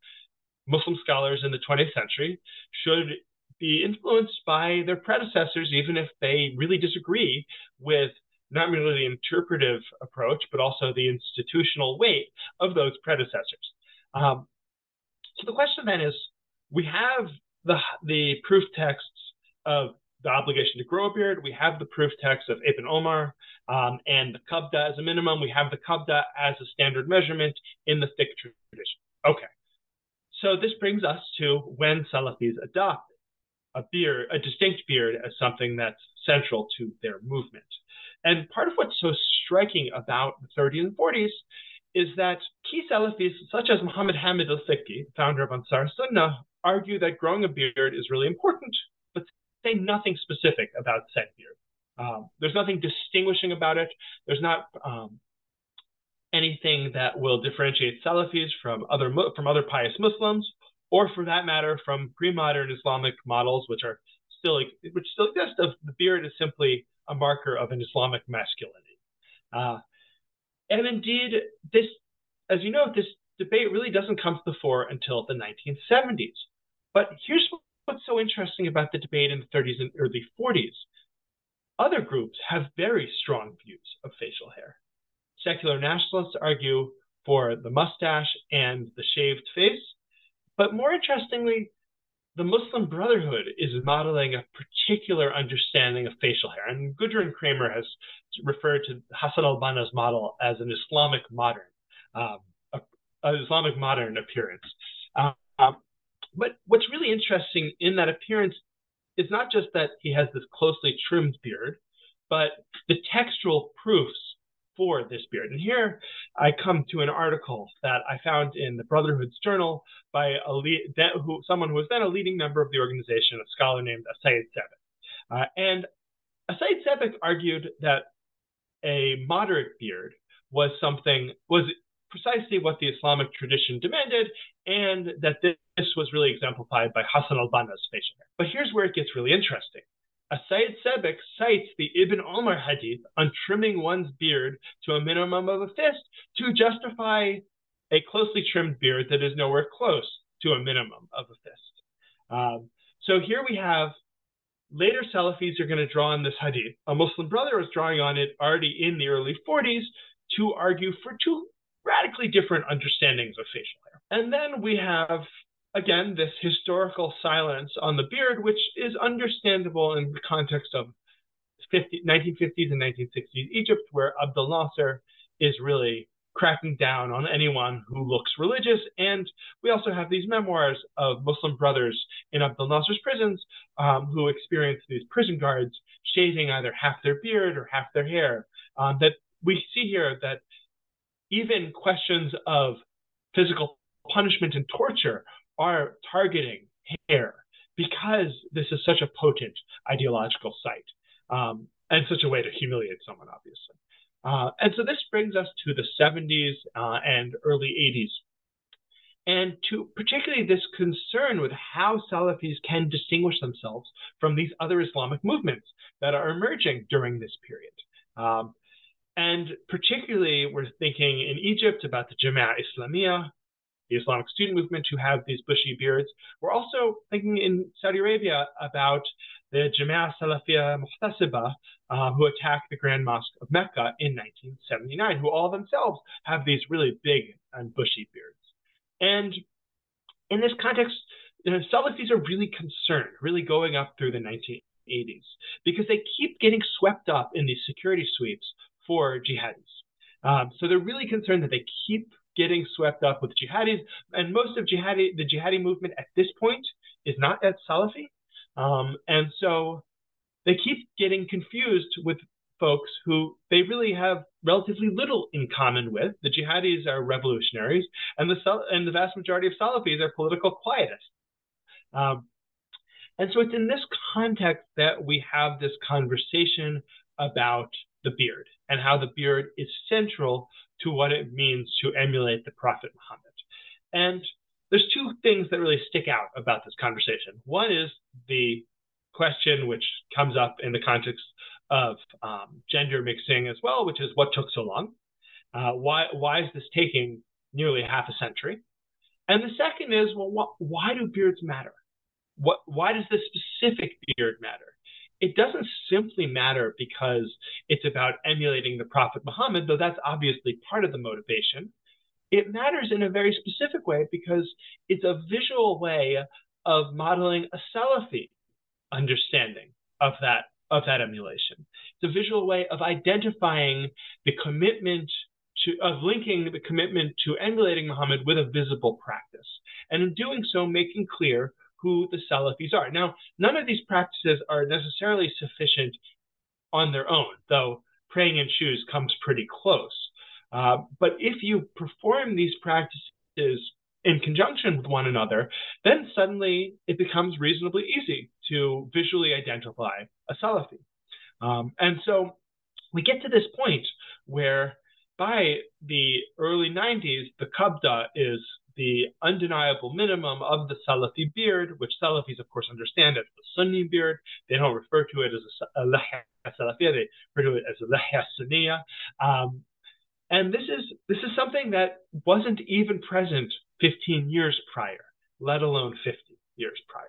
Muslim scholars in the 20th century should be influenced by their predecessors, even if they really disagree with not merely the interpretive approach, but also the institutional weight of those predecessors. Um, so the question then is, we have the, the proof texts of the obligation to grow a beard. We have the proof text of Ibn Omar um, and the kabda as a minimum. We have the kabda as a standard measurement in the fiqh tradition. Okay. So this brings us to when Salafis adopt a beard, a distinct beard, as something that's central to their movement. And part of what's so striking about the 30s and 40s is that key Salafis, such as Muhammad Hamid al-Fiqi, founder of Ansar Sunnah, argue that growing a beard is really important, but say nothing specific about said beard. Um, there's nothing distinguishing about it. There's not um, anything that will differentiate Salafis from other from other pious Muslims, or for that matter, from pre-modern Islamic models, which are still which still exist. Of the beard is simply a marker of an Islamic masculinity. Uh, and indeed, this, as you know, this debate really doesn't come to the fore until the 1970s. But here's what's so interesting about the debate in the 30s and early 40s. Other groups have very strong views of facial hair. Secular nationalists argue for the mustache and the shaved face. But more interestingly, the Muslim Brotherhood is modeling a particular understanding of facial hair. And Gudrun Kramer has referred to Hassan al-Banna's model as an Islamic modern, um, an Islamic modern appearance. Um, but what's really interesting in that appearance is not just that he has this closely trimmed beard, but the textual proofs for this beard. And here I come to an article that I found in the Brotherhood's Journal by a lead, who, someone who was then a leading member of the organization, a scholar named as-Sayyid Sabiq. Uh, and as-Sayyid Sabiq argued that a moderate beard was something, was precisely what the Islamic tradition demanded, and that this was really exemplified by Hassan al-Banna's facial hair. But here's where it gets really interesting. as-Sayyid Sabiq cites the Ibn Omar hadith on trimming one's beard to a minimum of a fist to justify a closely trimmed beard that is nowhere close to a minimum of a fist. Um, so here we have later Salafis are going to draw on this hadith. A Muslim brother was drawing on it already in the early 40s to argue for two radically different understandings of facial hair. And then we have again, this historical silence on the beard, which is understandable in the context of 50, 1950s and 1960s Egypt, where Abdel Nasser is really cracking down on anyone who looks religious. And we also have these memoirs of Muslim brothers in Abdel Nasser's prisons um, who experience these prison guards shaving either half their beard or half their hair. Um, that we see here that even questions of physical punishment and torture are targeting hair because this is such a potent ideological site um, and such a way to humiliate someone, obviously. Uh, and so this brings us to the 70s uh, and early 80s, and to particularly this concern with how Salafis can distinguish themselves from these other Islamic movements that are emerging during this period. Um, and particularly, we're thinking in Egypt about the Jama'ah Islamiyah, the Islamic student movement who have these bushy beards. We're also thinking in Saudi Arabia about the Jama'ah Salafiyah Muhtasiba, uh, who attacked the Grand Mosque of Mecca in 1979, who all themselves have these really big and bushy beards. And in this context, you know, Salafis are really concerned, really going up through the 1980s, because they keep getting swept up in these security sweeps for jihadis. Um, so they're really concerned that they keep getting swept up with jihadis. And most of jihadi, the jihadi movement at this point is not at Salafi. Um, and so they keep getting confused with folks who they really have relatively little in common with. The jihadis are revolutionaries, and the and the vast majority of Salafis are political quietists. Um, and so it's in this context that we have this conversation about the beard and how the beard is central to what it means to emulate the Prophet Muhammad. And there's two things that really stick out about this conversation. One is the question which comes up in the context of um, gender mixing as well, which is what took so long? Uh, why, why is this taking nearly half a century? And the second is, well, wh- why do beards matter? What, why does this specific beard matter? It doesn't simply matter because it's about emulating the Prophet Muhammad, though that's obviously part of the motivation. It matters in a very specific way because it's a visual way of modeling a Salafi understanding of that of that emulation. It's a visual way of identifying the commitment to, of linking the commitment to emulating Muhammad with a visible practice. And in doing so, making clear who the Salafis are. Now, none of these practices are necessarily sufficient on their own, though praying in shoes comes pretty close. Uh, but if you perform these practices in conjunction with one another, then suddenly it becomes reasonably easy to visually identify a Salafi. Um, and so we get to this point where by the early 90s, the qabda is the undeniable minimum of the Salafi beard, which Salafis, of course, understand as the Sunni beard. They don't refer to it as a, a lahya they refer to it as a lahya Sunniya. Um, and this is this is something that wasn't even present 15 years prior, let alone 50 years prior.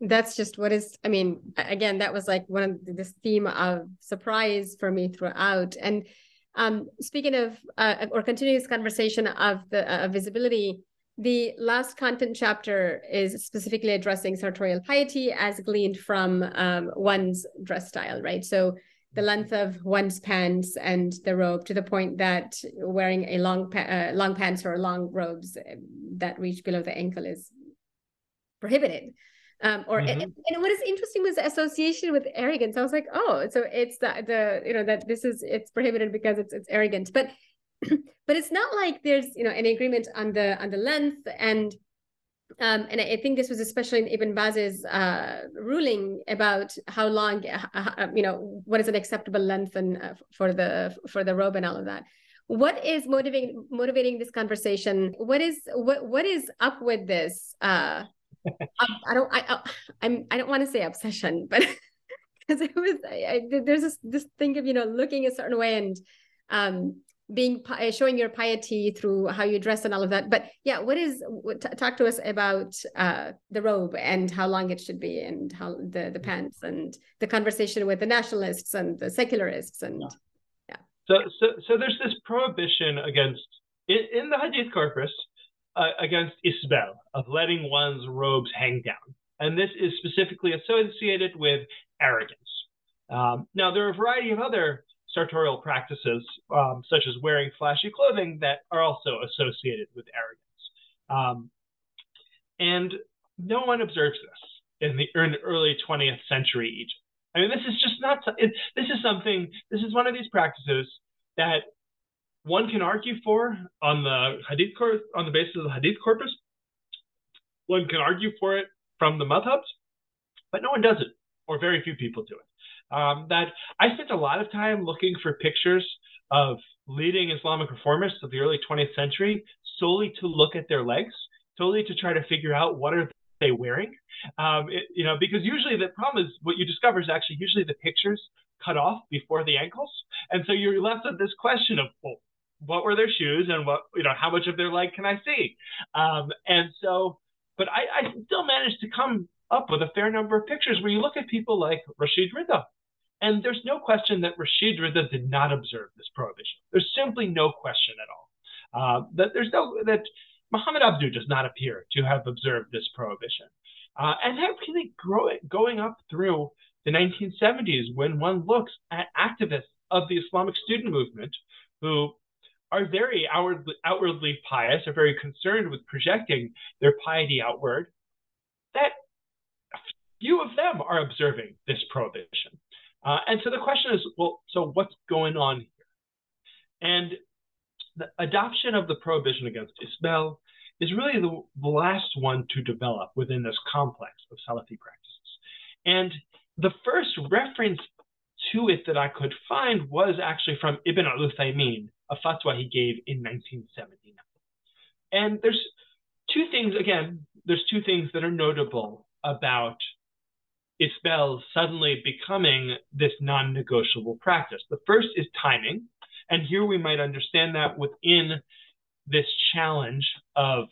That's just what is, I mean, again, that was like one of this theme of surprise for me throughout. And um, speaking of, uh, or continuing this conversation of the uh, visibility, the last content chapter is specifically addressing sartorial piety as gleaned from um, one's dress style, right? So the length of one's pants and the robe to the point that wearing a long pa- uh, long pants or long robes um, that reach below the ankle is prohibited. Um, or mm-hmm. and, and, what is interesting was the association with arrogance. I was like, oh, so it's the the you know that this is it's prohibited because it's it's arrogant, but but it's not like there's you know an agreement on the on the length and um, and I think this was especially in Ibn Baz's uh, ruling about how long, uh, uh, you know, what is an acceptable length and uh, for the for the robe and all of that. What is motivating motivating this conversation? What is what what is up with this? Uh, I, I don't I, I'm I don't want to say obsession, but because it was I, I, there's this this thing of you know looking a certain way and um being uh, showing your piety through how you dress and all of that. But yeah what is talk to us about uh, the robe and how long it should be and how the the pants and the conversation with the nationalists and the secularists and yeah, yeah. so so so there's this prohibition against in, in the hadith corpus uh, against isbal of letting one's robes hang down and this is specifically associated with arrogance um, now there are a variety of other sartorial practices, um, such as wearing flashy clothing, that are also associated with arrogance. Um, and no one observes this in the, in early 20th century Egypt. I mean, this is just not, it, this is something, this is one of these practices that one can argue for on the hadith cor- on the basis of the hadith corpus. One can argue for it from the madhabs, but no one does it, or very few people do it um, that I spent a lot of time looking for pictures of leading Islamic reformists of the early 20th century solely to look at their legs, solely to try to figure out what are they wearing. Um, it, you know, because usually the problem is what you discover is actually usually the pictures cut off before the ankles, and so you're left with this question of well, what were their shoes and what you know how much of their leg can I see? Um, and so, but I, I still managed to come up with a fair number of pictures where you look at people like Rashid Rida, and there's no question that Rashid Rida did not observe this prohibition. There's simply no question at all. Uh, that there's no that Muhammad Abdu does not appear to have observed this prohibition. Uh, and that really grow, going up through the 1970s when one looks at activists of the Islamic student movement who are very outwardly, outwardly pious, are very concerned with projecting their piety outward, that few of them are observing this prohibition. Uh, and so the question is, well, so what's going on here? And the adoption of the prohibition against isbal is really the, the last one to develop within this complex of Salafi practices. And the first reference to it that I could find was actually from Ibn al-Uthaymin, a fatwa he gave in 1979. And there's two things, again, there's two things that are notable about isbal suddenly becoming this non-negotiable practice. The first is timing. And here we might understand that within this challenge of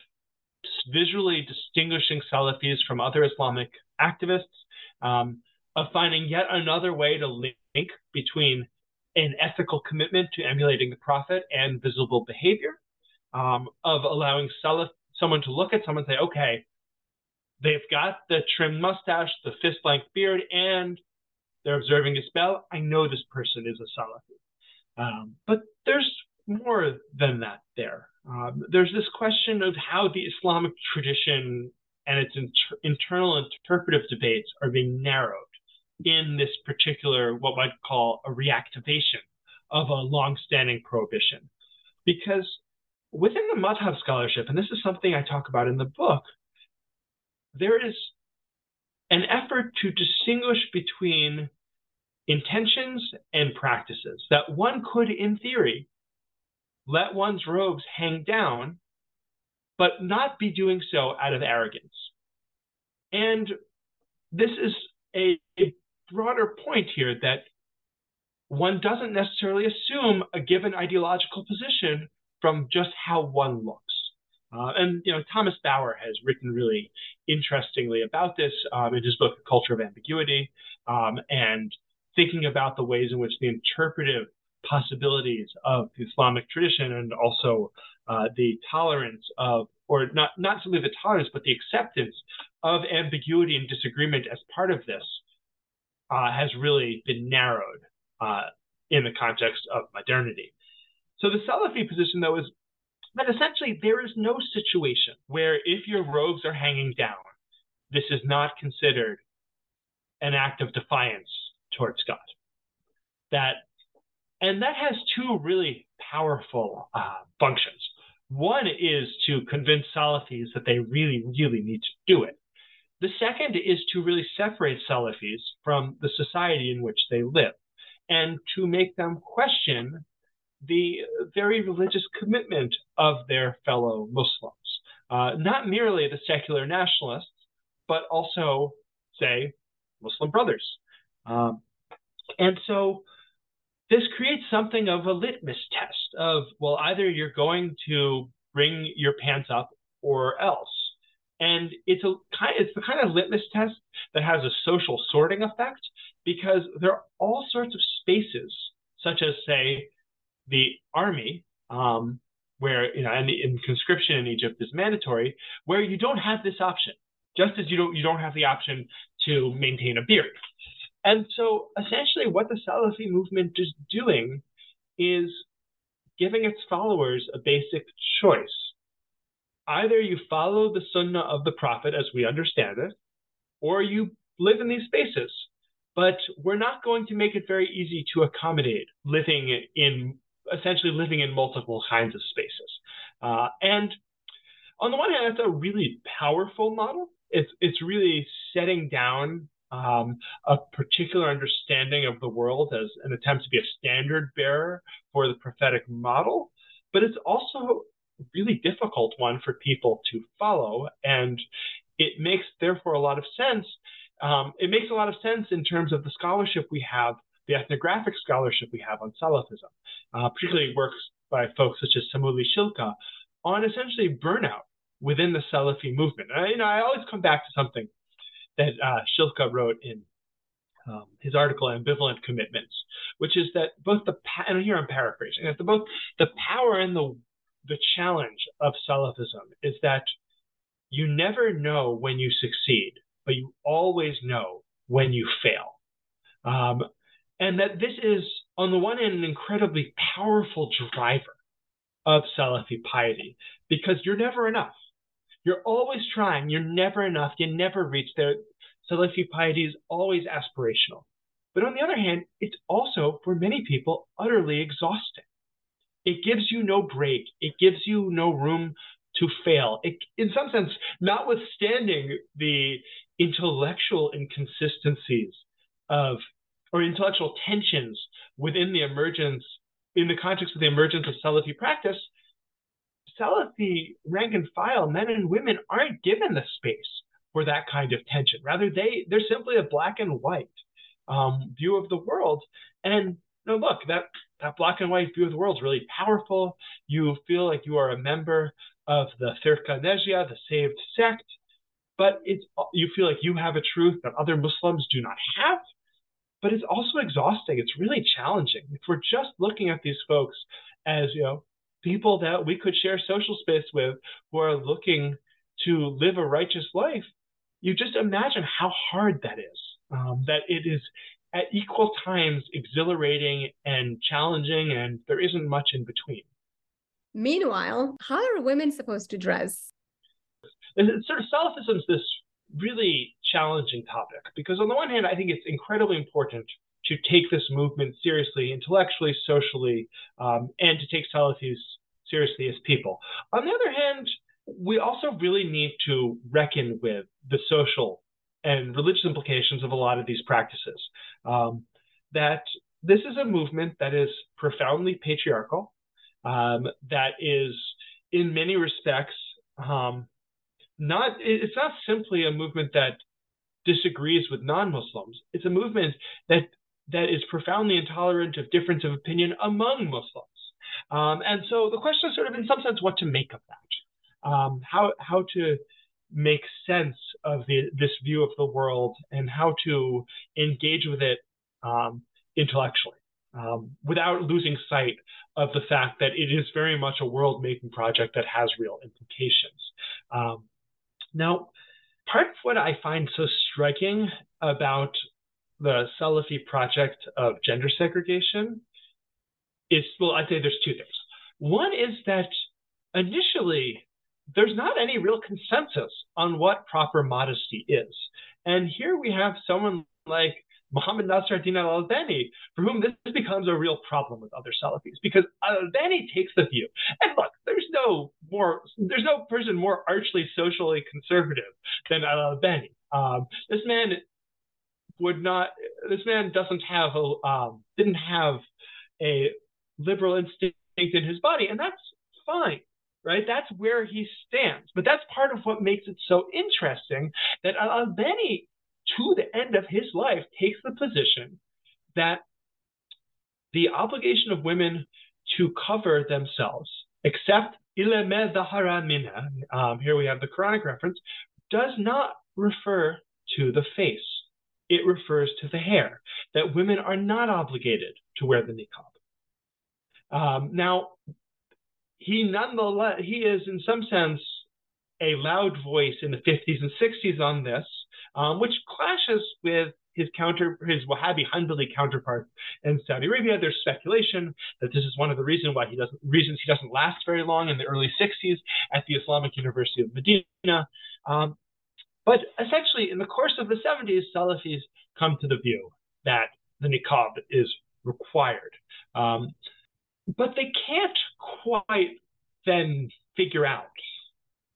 visually distinguishing Salafis from other Islamic activists, um, of finding yet another way to link between an ethical commitment to emulating the Prophet and visible behavior, um, of allowing Salaf, someone to look at someone and say, okay, they've got the trimmed mustache, the fist length beard, and they're observing isbal. I know this person is a Salafi. Um, but there's more than that there. Um, there's this question of how the Islamic tradition and its inter- internal interpretive debates are being narrowed in this particular, what I'd call a reactivation of a long-standing prohibition. Because within the madhab scholarship, and this is something I talk about in the book, there is an effort to distinguish between intentions and practices that one could, in theory, let one's robes hang down, but not be doing so out of arrogance. And this is a, a broader point here that one doesn't necessarily assume a given ideological position from just how one looks. Uh, and you know, Thomas Bauer has written really interestingly about this um, in his book, Culture of Ambiguity, um, and thinking about the ways in which the interpretive possibilities of the Islamic tradition and also uh, the tolerance of, or not, not simply the tolerance, but the acceptance of ambiguity and disagreement as part of this uh, has really been narrowed uh, in the context of modernity. So the Salafi position, though, is that essentially there is no situation where if your robes are hanging down, this is not considered an act of defiance towards God. That and that has two really powerful uh, functions. One is to convince Salafis that they really, really need to do it. The second is to really separate Salafis from the society in which they live and to make them question the very religious commitment of their fellow Muslims. Uh, not merely the secular nationalists, but also, say, Muslim brothers. Um, and so this creates something of a litmus test of, well, either you're going to bring your pants up or else. And it's a kind it's the kind of litmus test that has a social sorting effect because there are all sorts of spaces, such as say the army, um, where you know, and, and conscription in Egypt is mandatory, where you don't have this option. Just as you don't you don't have the option to maintain a beard. And so essentially what the Salafi movement is doing is giving its followers a basic choice. Either you follow the sunnah of the Prophet as we understand it, or you live in these spaces. But we're not going to make it very easy to accommodate living in essentially living in multiple kinds of spaces. Uh, and on the one hand, that's a really powerful model. It's it's really setting down um, a particular understanding of the world as an attempt to be a standard bearer for the prophetic model, but it's also really difficult one for people to follow. And it makes, therefore, a lot of sense. Um, it makes a lot of sense in terms of the scholarship we have, the ethnographic scholarship we have on Salafism, uh, particularly works by folks such as Samuli Schielke on essentially burnout within the Salafi movement. And, you know, I always come back to something that uh, Shilka wrote in um, his article "Ambivalent Commitments," which is that both the and here I'm paraphrasing that the both the power and the the challenge of Salafism is that you never know when you succeed, but you always know when you fail. Um, and that this is, on the one hand, an incredibly powerful driver of Salafi piety because you're never enough. You're always trying. You're never enough. You never reach there. Salafi piety is always aspirational. But on the other hand, it's also, for many people, utterly exhausting. It gives you no break, it gives you no room to fail. It, in some sense, notwithstanding the intellectual inconsistencies of, or intellectual tensions within the emergence, in the context of the emergence of Salafi practice, Salafi rank and file men and women aren't given the space for that kind of tension. Rather, they they're simply a black and white um, view of the world. And know, look, that that black and white view of the world is really powerful. You feel like you are a member of the Firqa Najia, the saved sect, but it's you feel like you have a truth that other Muslims do not have. But it's also exhausting. It's really challenging. If we're just looking at these folks as you know people that we could share social space with who are looking to live a righteous life, you just imagine how hard that is. Um, that it is at equal times exhilarating and challenging, and there isn't much in between. Meanwhile, how are women supposed to dress? It's sort of Salafism is this really challenging topic because, on the one hand, I think it's incredibly important to take this movement seriously, intellectually, socially, um, and to take Salafis seriously as people. On the other hand, we also really need to reckon with the social and religious implications of a lot of these practices. Um, that this is a movement that is profoundly patriarchal, um, that is, in many respects, um, not it's not simply a movement that disagrees with non-Muslims. It's a movement that that is profoundly intolerant of difference of opinion among Muslims. Um, and so the question is sort of, in some sense, what to make of that, um, how how to make sense of the, this view of the world, and how to engage with it um, intellectually um, without losing sight of the fact that it is very much a world-making project that has real implications. Um, now, part of what I find so striking about the Salafi project of gender segregation is well, I'd say there's two things. One is that initially there's not any real consensus on what proper modesty is. And here we have someone like Muhammad Nasr ad-Din al-Albani, for whom this becomes a real problem with other Salafis, because al-Albani takes the view. And look, there's no more, there's no person more archly socially conservative than al-Albani. Um, this man would not, this man doesn't have a, um, didn't have a liberal instinct in his body, and that's fine right? That's where he stands. But that's part of what makes it so interesting that Al-Albani to the end of his life, takes the position that the obligation of women to cover themselves, except um, here we have the Quranic reference, does not refer to the face. It refers to the hair, that women are not obligated to wear the niqab. Um, now, he nonetheless, he is in some sense a loud voice in the 50s and 60s on this, um, which clashes with his counter, his Wahhabi Hanbali counterpart in Saudi Arabia. There's speculation that this is one of the reason why he doesn't reasons he doesn't last very long in the early 60s at the Islamic University of Medina. Um, but essentially, in the course of the 70s, Salafis come to the view that the niqab is required. Um, but they can't quite then figure out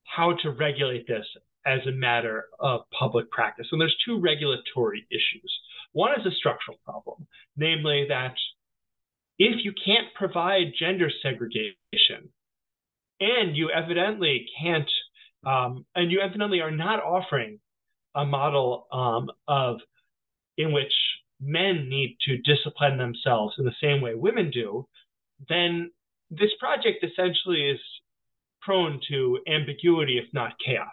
how to regulate this as a matter of public practice. And there's two regulatory issues. One is a structural problem, namely that if you can't provide gender segregation and you evidently can't, um, and you evidently are not offering a model um, of in which men need to discipline themselves in the same way women do, then this project essentially is prone to ambiguity, if not chaos.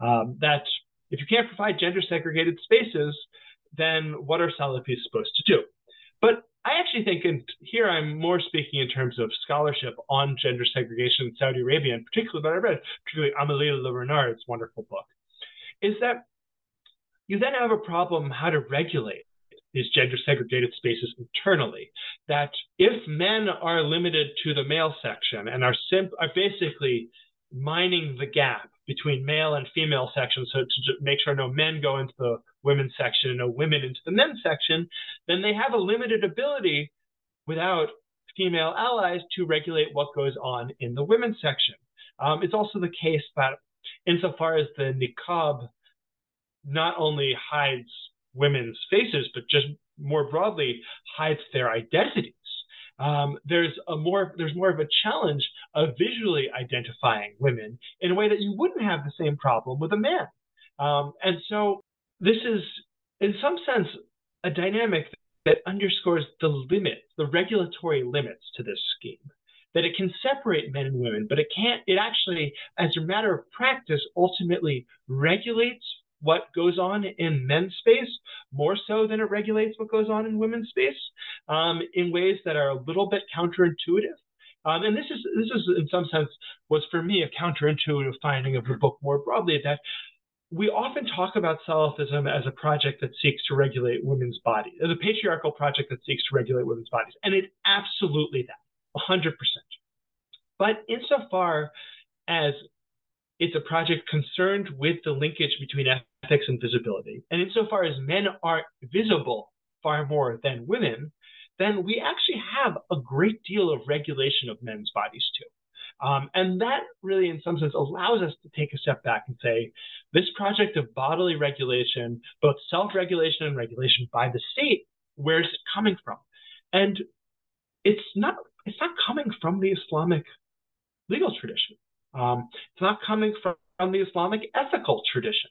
Um, that if you can't provide gender segregated spaces, then what are Salafis supposed to do? But I actually think, and here I'm more speaking in terms of scholarship on gender segregation in Saudi Arabia, and particularly what I read, particularly Amélie Le Renard's wonderful book, is that you then have a problem how to regulate these gender segregated spaces internally. That if men are limited to the male section and are, simp- are basically mining the gap between male and female sections, so to make sure no men go into the women's section and no women into the men's section, then they have a limited ability without female allies to regulate what goes on in the women's section. Um, it's also the case that insofar as the niqab not only hides women's faces, but just more broadly hides their identities. Um, there's a more there's more of a challenge of visually identifying women in a way that you wouldn't have the same problem with a man. Um, and so this is, in some sense, a dynamic that underscores the limits, the regulatory limits to this scheme. That it can separate men and women, but it can't, it actually, as a matter of practice, ultimately regulates what goes on in men's space more so than it regulates what goes on in women's space um, in ways that are a little bit counterintuitive. Um, and this is this is in some sense was for me a counterintuitive finding of the book more broadly that we often talk about Salafism as a project that seeks to regulate women's bodies, as a patriarchal project that seeks to regulate women's bodies, and it's absolutely that, 100%. But insofar as it's a project concerned with the linkage between ethics and visibility. And insofar as men are visible far more than women, then we actually have a great deal of regulation of men's bodies too. Um, and that really, in some sense, allows us to take a step back and say this project of bodily regulation, both self regulation and regulation by the state, where's it coming from? And it's not, it's not coming from the Islamic legal tradition. Um, it's not coming from, the Islamic ethical tradition.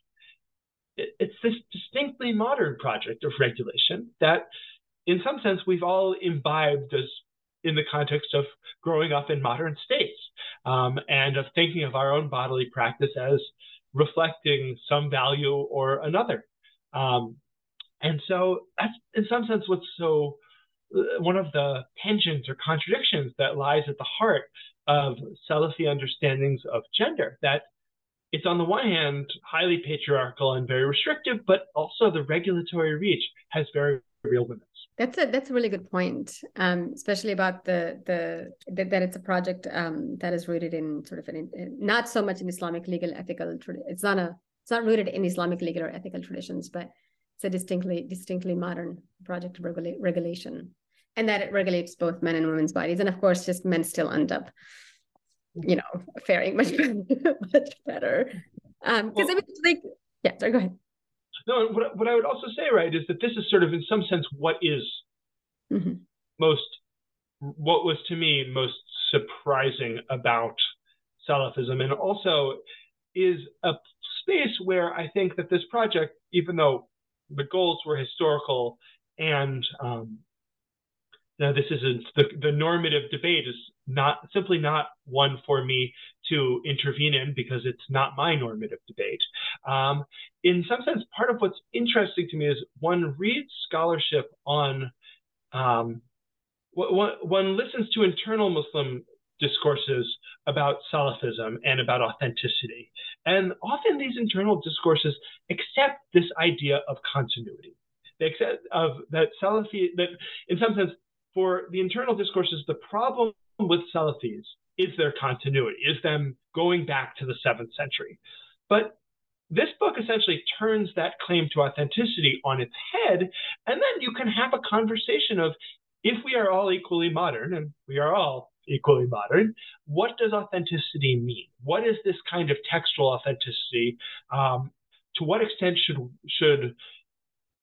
It, it's this distinctly modern project of regulation that, in some sense, we've all imbibed as in the context of growing up in modern states um, and of thinking of our own bodily practice as reflecting some value or another. Um, and so that's in some sense what's so uh, one of the tensions or contradictions that lies at the heart of Salafi understandings of gender. That it's on the one hand highly patriarchal and very restrictive, but also the regulatory reach has very real limits. That's a that's a really good point, um, especially about the, the that it's a project um, that is rooted in sort of an in, not so much in Islamic legal ethical. It's not a it's not rooted in Islamic legal or ethical traditions, but it's a distinctly distinctly modern project of regula- regulation and that it regulates both men and women's bodies. And of course just men still end up you know faring much better, much better. Um because well, i mean like yeah sorry go ahead. No what, what i would also say right is that this is sort of in some sense what is mm-hmm. most what was to me most surprising about salafism. And also is a space where i think that this project even though the goals were historical and um, now, this isn't the, the normative debate is not simply not one for me to intervene in because it's not my normative debate. Um, in some sense, part of what's interesting to me is one reads scholarship on, um, one, one listens to internal Muslim discourses about Salafism and about authenticity. And often these internal discourses accept this idea of continuity. They accept of that Salafi that in some sense for the internal discourses, the problem with Salafis is their continuity, is them going back to the seventh century. But this book essentially turns that claim to authenticity on its head, and then you can have a conversation of if we are all equally modern, and we are all equally modern, what does authenticity mean? What is this kind of textual authenticity? Um, to what extent should should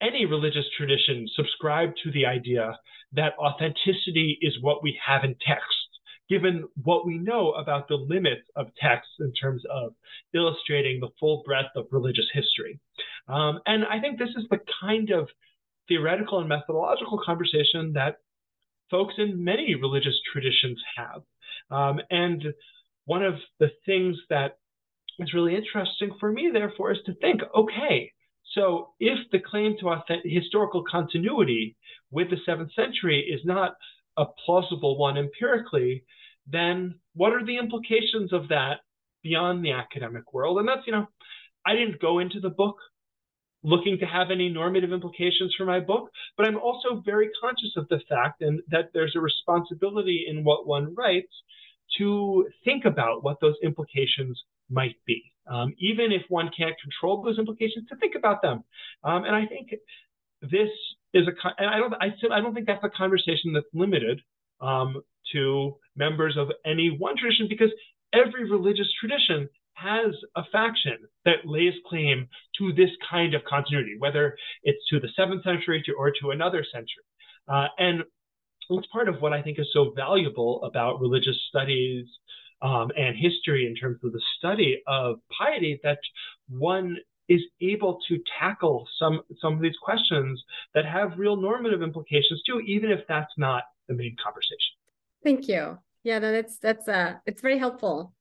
any religious tradition subscribe to the idea that authenticity is what we have in text, given what we know about the limits of text in terms of illustrating the full breadth of religious history. Um, and I think this is the kind of theoretical and methodological conversation that folks in many religious traditions have. Um, and one of the things that is really interesting for me, therefore, is to think okay, so if the claim to historical continuity with the seventh century is not a plausible one empirically, then what are the implications of that beyond the academic world? And that's, you know, I didn't go into the book looking to have any normative implications for my book, but I'm also very conscious of the fact and that there's a responsibility in what one writes to think about what those implications might be. Um, even if one can't control those implications, to think about them. Um, and I think this is a, and I don't, I, I don't think that's a conversation that's limited um, to members of any one tradition because every religious tradition has a faction that lays claim to this kind of continuity, whether it's to the seventh century or to another century. Uh, and it's part of what I think is so valuable about religious studies um, and history in terms of the study of piety that one is able to tackle some some of these questions that have real normative implications too, even if that's not the main conversation. Thank you. Yeah, no, that's that's uh it's very helpful.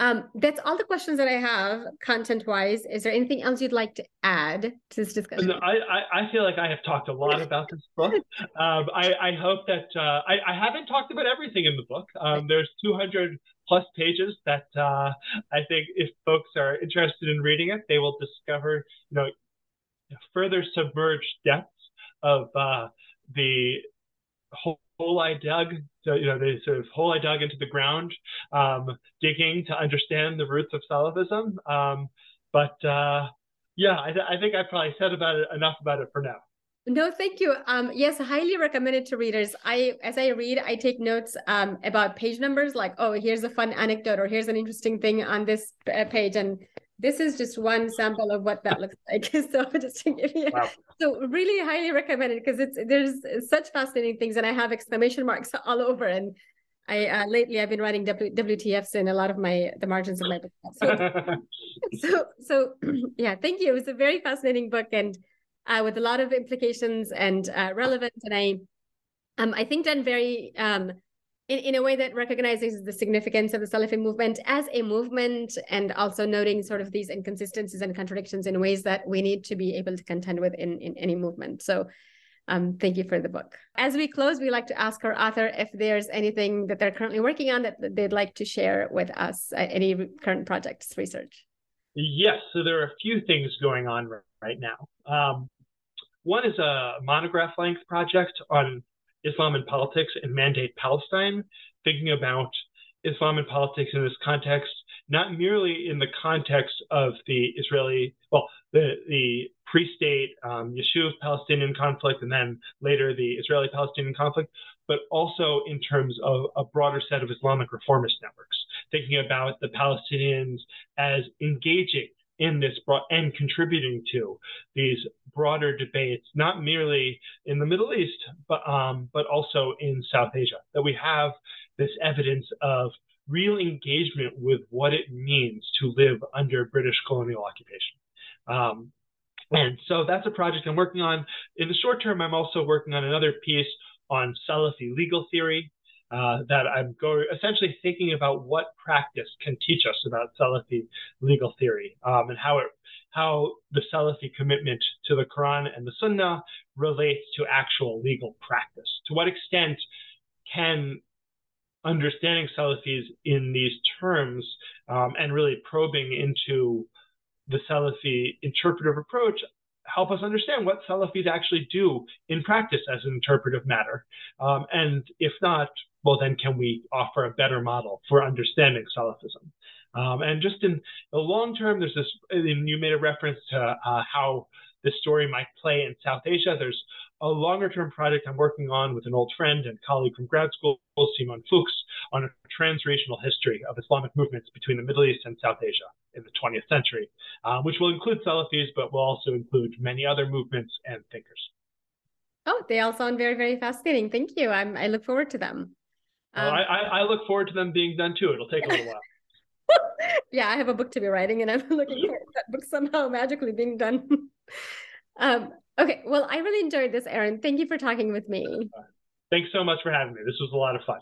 Um, that's all the questions that I have content wise. Is there anything else you'd like to add to this discussion? No, I, I, I feel like I have talked a lot about this book. Um, I, I hope that uh, I, I haven't talked about everything in the book. Um, there's 200 plus pages that uh, I think if folks are interested in reading it, they will discover, you know, further submerged depths of uh, the whole hole I dug, so, you know, the sort of hole I dug into the ground, um, digging to understand the roots of Salafism. Um, but uh, yeah, I, th- I, think I probably said about it enough about it for now. No, thank you. Um, yes, highly recommended to readers. I, as I read, I take notes um, about page numbers, like, oh, here's a fun anecdote, or here's an interesting thing on this uh, page, and this is just one sample of what that looks like. so just to give you, wow. so really highly recommended because it's there's such fascinating things, and I have exclamation marks all over. And I uh, lately I've been writing w, WTFs in a lot of my the margins of my book. So, so, so yeah, thank you. It was a very fascinating book and uh, with a lot of implications and uh, relevance, and I, um, I think done very um in, in a way that recognizes the significance of the Salafi movement as a movement and also noting sort of these inconsistencies and contradictions in ways that we need to be able to contend with in, in any movement. So um, thank you for the book. As we close, we like to ask our author if there's anything that they're currently working on that they'd like to share with us, uh, any current projects, research. Yes, so there are a few things going on right now. Um, one is a monograph length project on Islam and politics and mandate Palestine, thinking about Islam and politics in this context, not merely in the context of the Israeli, well, the, the pre-state um, Yishuv Palestinian conflict and then later the Israeli-Palestinian conflict, but also in terms of a broader set of Islamic reformist networks, thinking about the Palestinians as engaging in this and contributing to these broader debates, not merely in the Middle East, but um, but also in South Asia. That we have this evidence of real engagement with what it means to live under British colonial occupation. Um, and so that's a project I'm working on. In the short term, I'm also working on another piece on Salafi legal theory, uh, that I'm going essentially thinking about what practice can teach us about Salafi legal theory um, and how it how the Salafi commitment to the Quran and the Sunnah relates to actual legal practice. To what extent can understanding Salafis in these terms um, and really probing into the Salafi interpretive approach help us understand what Salafis actually do in practice as an interpretive matter. Um, and if not, well, then can we offer a better model for understanding Salafism? Um, and just in the long term, there's this, you made a reference to uh, how this story might play in South Asia. There's a longer term project I'm working on with an old friend and colleague from grad school, Simon Fuchs, on a transregional history of Islamic movements between the Middle East and South Asia in the 20th century, uh, which will include Salafis, but will also include many other movements and thinkers. Oh, they all sound very, very fascinating. Thank you. I'm, I look forward to them. Um, well, I, I look forward to them being done too. It'll take a little while. yeah, I have a book to be writing, and I'm looking forward to that book somehow magically being done. um, okay, well, I really enjoyed this, Aaron. Thank you for talking with me. Thanks so much for having me. This was a lot of fun.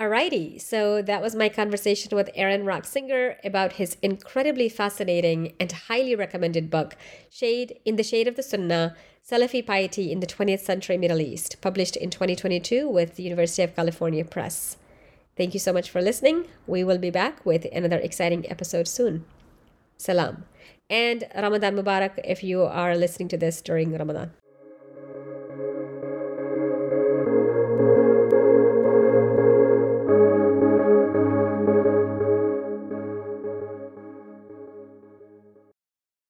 Alrighty, so that was my conversation with Aaron Rock-Singer about his incredibly fascinating and highly recommended book, Shade in the Shade of the Sunnah Salafi Piety in the 20th Century Middle East, published in 2022 with the University of California Press. Thank you so much for listening. We will be back with another exciting episode soon. Salam. And Ramadan Mubarak if you are listening to this during Ramadan.